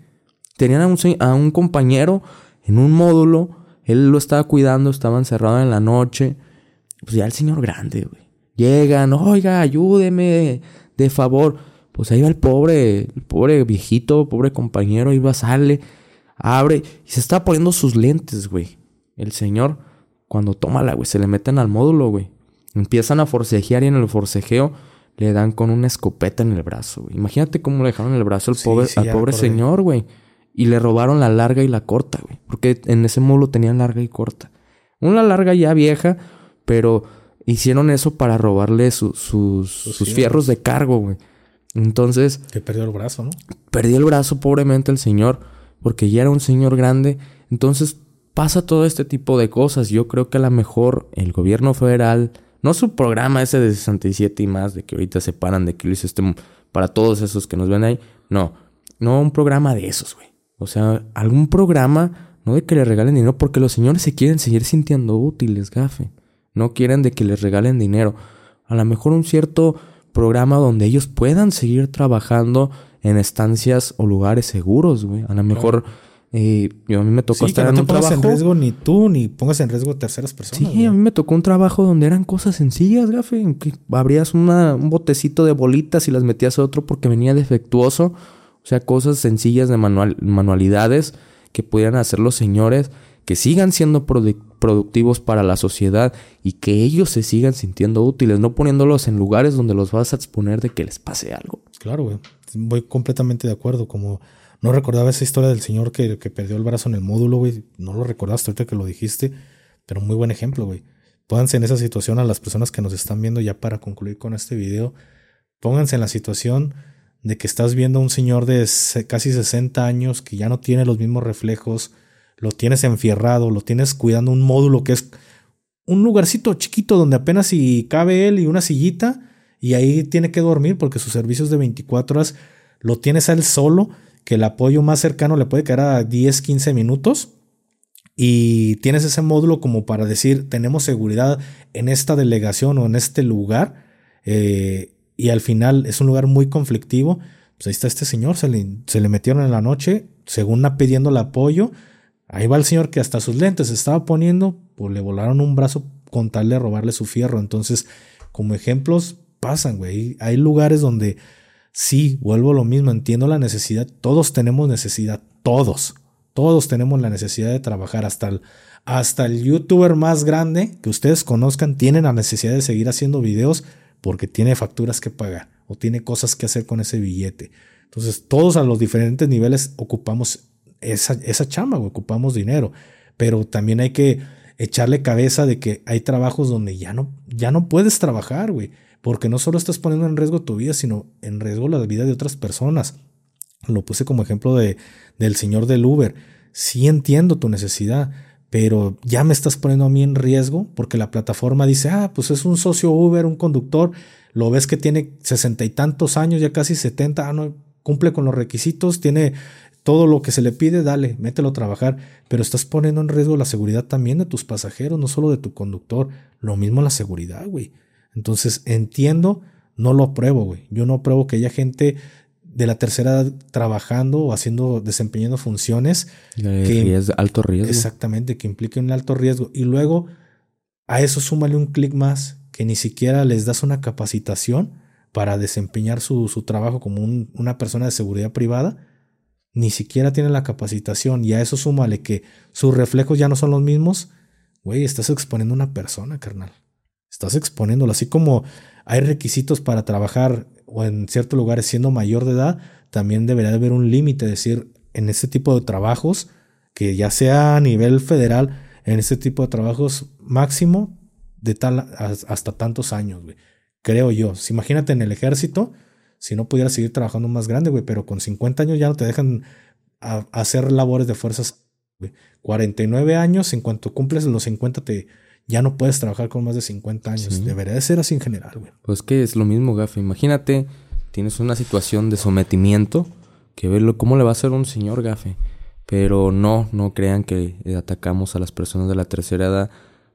Tenían a un, a un compañero en un módulo. Él lo estaba cuidando, estaba encerrado en la noche. Pues ya el señor grande, güey. Llegan, oiga, ayúdeme, de favor. Pues ahí va el pobre, el pobre viejito, pobre compañero, iba, sale, abre y se está poniendo sus lentes, güey. El señor, cuando toma la, güey, se le meten al módulo, güey. Empiezan a forcejear y en el forcejeo le dan con una escopeta en el brazo, güey. Imagínate cómo le dejaron el brazo al pobre, al pobre señor, güey. Y le robaron la larga y la corta, güey. Porque en ese módulo tenían larga y corta. Una larga ya vieja, pero hicieron eso para robarle sus, sus fierros de cargo, güey. Entonces... Que perdió el brazo, ¿no? Perdió el brazo pobremente el señor, porque ya era un señor grande. Entonces pasa todo este tipo de cosas. Yo creo que a lo mejor el gobierno federal, no su programa ese de 67 y más, de que ahorita se paran de que lo hizo este para todos esos que nos ven ahí. No, no un programa de esos, güey. O sea, algún programa, no de que le regalen dinero, porque los señores se quieren seguir sintiendo útiles, gafe. No quieren de que les regalen dinero. A lo mejor un cierto programa donde ellos puedan seguir trabajando en estancias o lugares seguros, güey. A lo mejor eh, yo a mí me tocó estar que no en te un pongas trabajo. en riesgo ni tú ni pongas en riesgo terceras personas. Sí, a mí me tocó un trabajo donde eran cosas sencillas, gafe. Que abrías una, un botecito de bolitas y las metías a otro porque venía defectuoso. O sea, cosas sencillas de manual, manualidades que pudieran hacer los señores que sigan siendo productivos para la sociedad y que ellos se sigan sintiendo útiles, no poniéndolos en lugares donde los vas a exponer de que les pase algo. Claro, güey. Voy completamente de acuerdo. Como no recordaba esa historia del señor que, que perdió el brazo en el módulo, güey. No lo recordaste ahorita que lo dijiste, pero muy buen ejemplo, güey. Pónganse en esa situación a las personas que nos están viendo ya para concluir con este video. Pónganse en la situación de que estás viendo a un señor de casi 60 años que ya no tiene los mismos reflejos, lo tienes enfierrado, lo tienes cuidando un módulo que es un lugarcito chiquito donde apenas si cabe él y una sillita y ahí tiene que dormir porque sus servicios de 24 horas lo tienes a él solo, que el apoyo más cercano le puede quedar a 10, 15 minutos y tienes ese módulo como para decir tenemos seguridad en esta delegación o en este lugar eh, y al final es un lugar muy conflictivo. Pues ahí está este señor, se le, se le metieron en la noche, según pidiendo el apoyo. Ahí va el señor que hasta sus lentes estaba poniendo, pues le volaron un brazo con tal de robarle su fierro. Entonces, como ejemplos, pasan, güey. Hay lugares donde sí, vuelvo lo mismo, entiendo la necesidad. Todos tenemos necesidad, todos. Todos tenemos la necesidad de trabajar. Hasta el, hasta el youtuber más grande que ustedes conozcan tiene la necesidad de seguir haciendo videos porque tiene facturas que pagar o tiene cosas que hacer con ese billete. Entonces, todos a los diferentes niveles ocupamos esa, esa chamba, ocupamos dinero. Pero también hay que echarle cabeza de que hay trabajos donde ya no, ya no puedes trabajar, güey. Porque no solo estás poniendo en riesgo tu vida, sino en riesgo la vida de otras personas. Lo puse como ejemplo de, del señor del Uber. Sí entiendo tu necesidad, pero ya me estás poniendo a mí en riesgo porque la plataforma dice, ah, pues es un socio Uber, un conductor, lo ves que tiene sesenta y tantos años, ya casi setenta, ah, no, cumple con los requisitos, tiene todo lo que se le pide, dale, mételo a trabajar, pero estás poniendo en riesgo la seguridad también de tus pasajeros, no solo de tu conductor, lo mismo la seguridad, güey. Entonces entiendo, no lo apruebo, güey. Yo no apruebo que haya gente de la tercera edad trabajando o haciendo, desempeñando funciones. De que, riesgo, alto riesgo. Exactamente, que impliquen un alto riesgo. Y luego a eso súmale un clic más, que ni siquiera les das una capacitación para desempeñar su, su trabajo como un, una persona de seguridad privada. Ni siquiera tienen la capacitación. Y a eso súmale que sus reflejos ya no son los mismos. Güey, estás exponiendo a una persona, carnal. Estás exponiéndolo. Así como hay requisitos para trabajar o en ciertos lugares siendo mayor de edad, también debería haber un límite, decir, en este tipo de trabajos, que ya sea a nivel federal, en este tipo de trabajos máximo de tal hasta tantos años, güey. Creo yo. Si imagínate en el ejército, si no pudieras seguir trabajando más grande, güey, pero con 50 años ya no te dejan a, a hacer labores de fuerzas. Güey. 49 años, en cuanto cumples los 50 te ya no puedes trabajar con más de 50 años. Sí. Debería de ser así en general, güey. Pues que es lo mismo, Gafe. Imagínate, tienes una situación de sometimiento que verlo, ¿cómo le va a hacer un señor Gafe? Pero no, no crean que atacamos a las personas de la tercera edad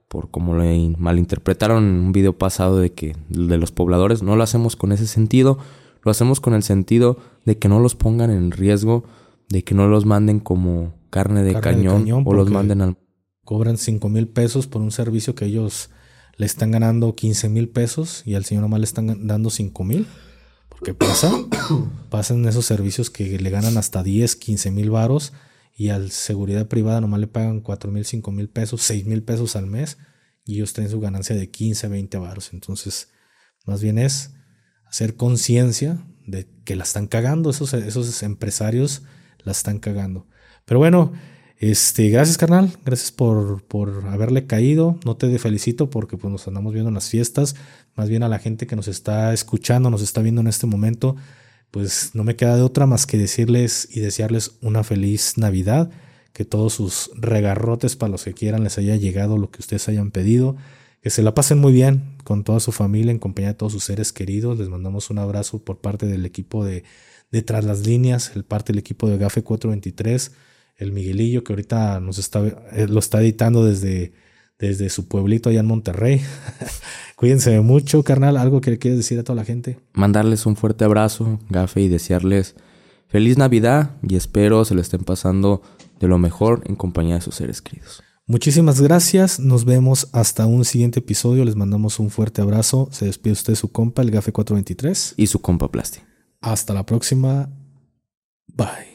por como lo malinterpretaron en un video pasado de que de los pobladores. No lo hacemos con ese sentido, lo hacemos con el sentido de que no los pongan en riesgo, de que no los manden como carne de carne cañón, de cañón o los manden al cobran 5 mil pesos por un servicio que ellos le están ganando 15 mil pesos y al señor nomás le están dando 5 mil. Porque pasa, pasan esos servicios que le ganan hasta 10, 15 mil varos y al seguridad privada nomás le pagan 4 mil, 5 mil pesos, 6 mil pesos al mes y ellos tienen su ganancia de 15, 20 varos. Entonces, más bien es hacer conciencia de que la están cagando, esos, esos empresarios la están cagando. Pero bueno, este, gracias carnal, gracias por, por haberle caído, no te felicito porque pues nos andamos viendo en las fiestas, más bien a la gente que nos está escuchando, nos está viendo en este momento, pues no me queda de otra más que decirles y desearles una feliz Navidad, que todos sus regarrotes para los que quieran les haya llegado lo que ustedes hayan pedido, que se la pasen muy bien con toda su familia, en compañía de todos sus seres queridos, les mandamos un abrazo por parte del equipo de, de Tras las Líneas, el parte del equipo de GAFE 423, el Miguelillo que ahorita nos está, eh, lo está editando desde, desde su pueblito allá en Monterrey. Cuídense mucho, carnal. ¿Algo que le quieres decir a toda la gente? Mandarles un fuerte abrazo, Gafe, y desearles feliz Navidad y espero se lo estén pasando de lo mejor en compañía de sus seres queridos. Muchísimas gracias. Nos vemos hasta un siguiente episodio. Les mandamos un fuerte abrazo. Se despide usted su compa, el Gafe 423. Y su compa Plasti. Hasta la próxima. Bye.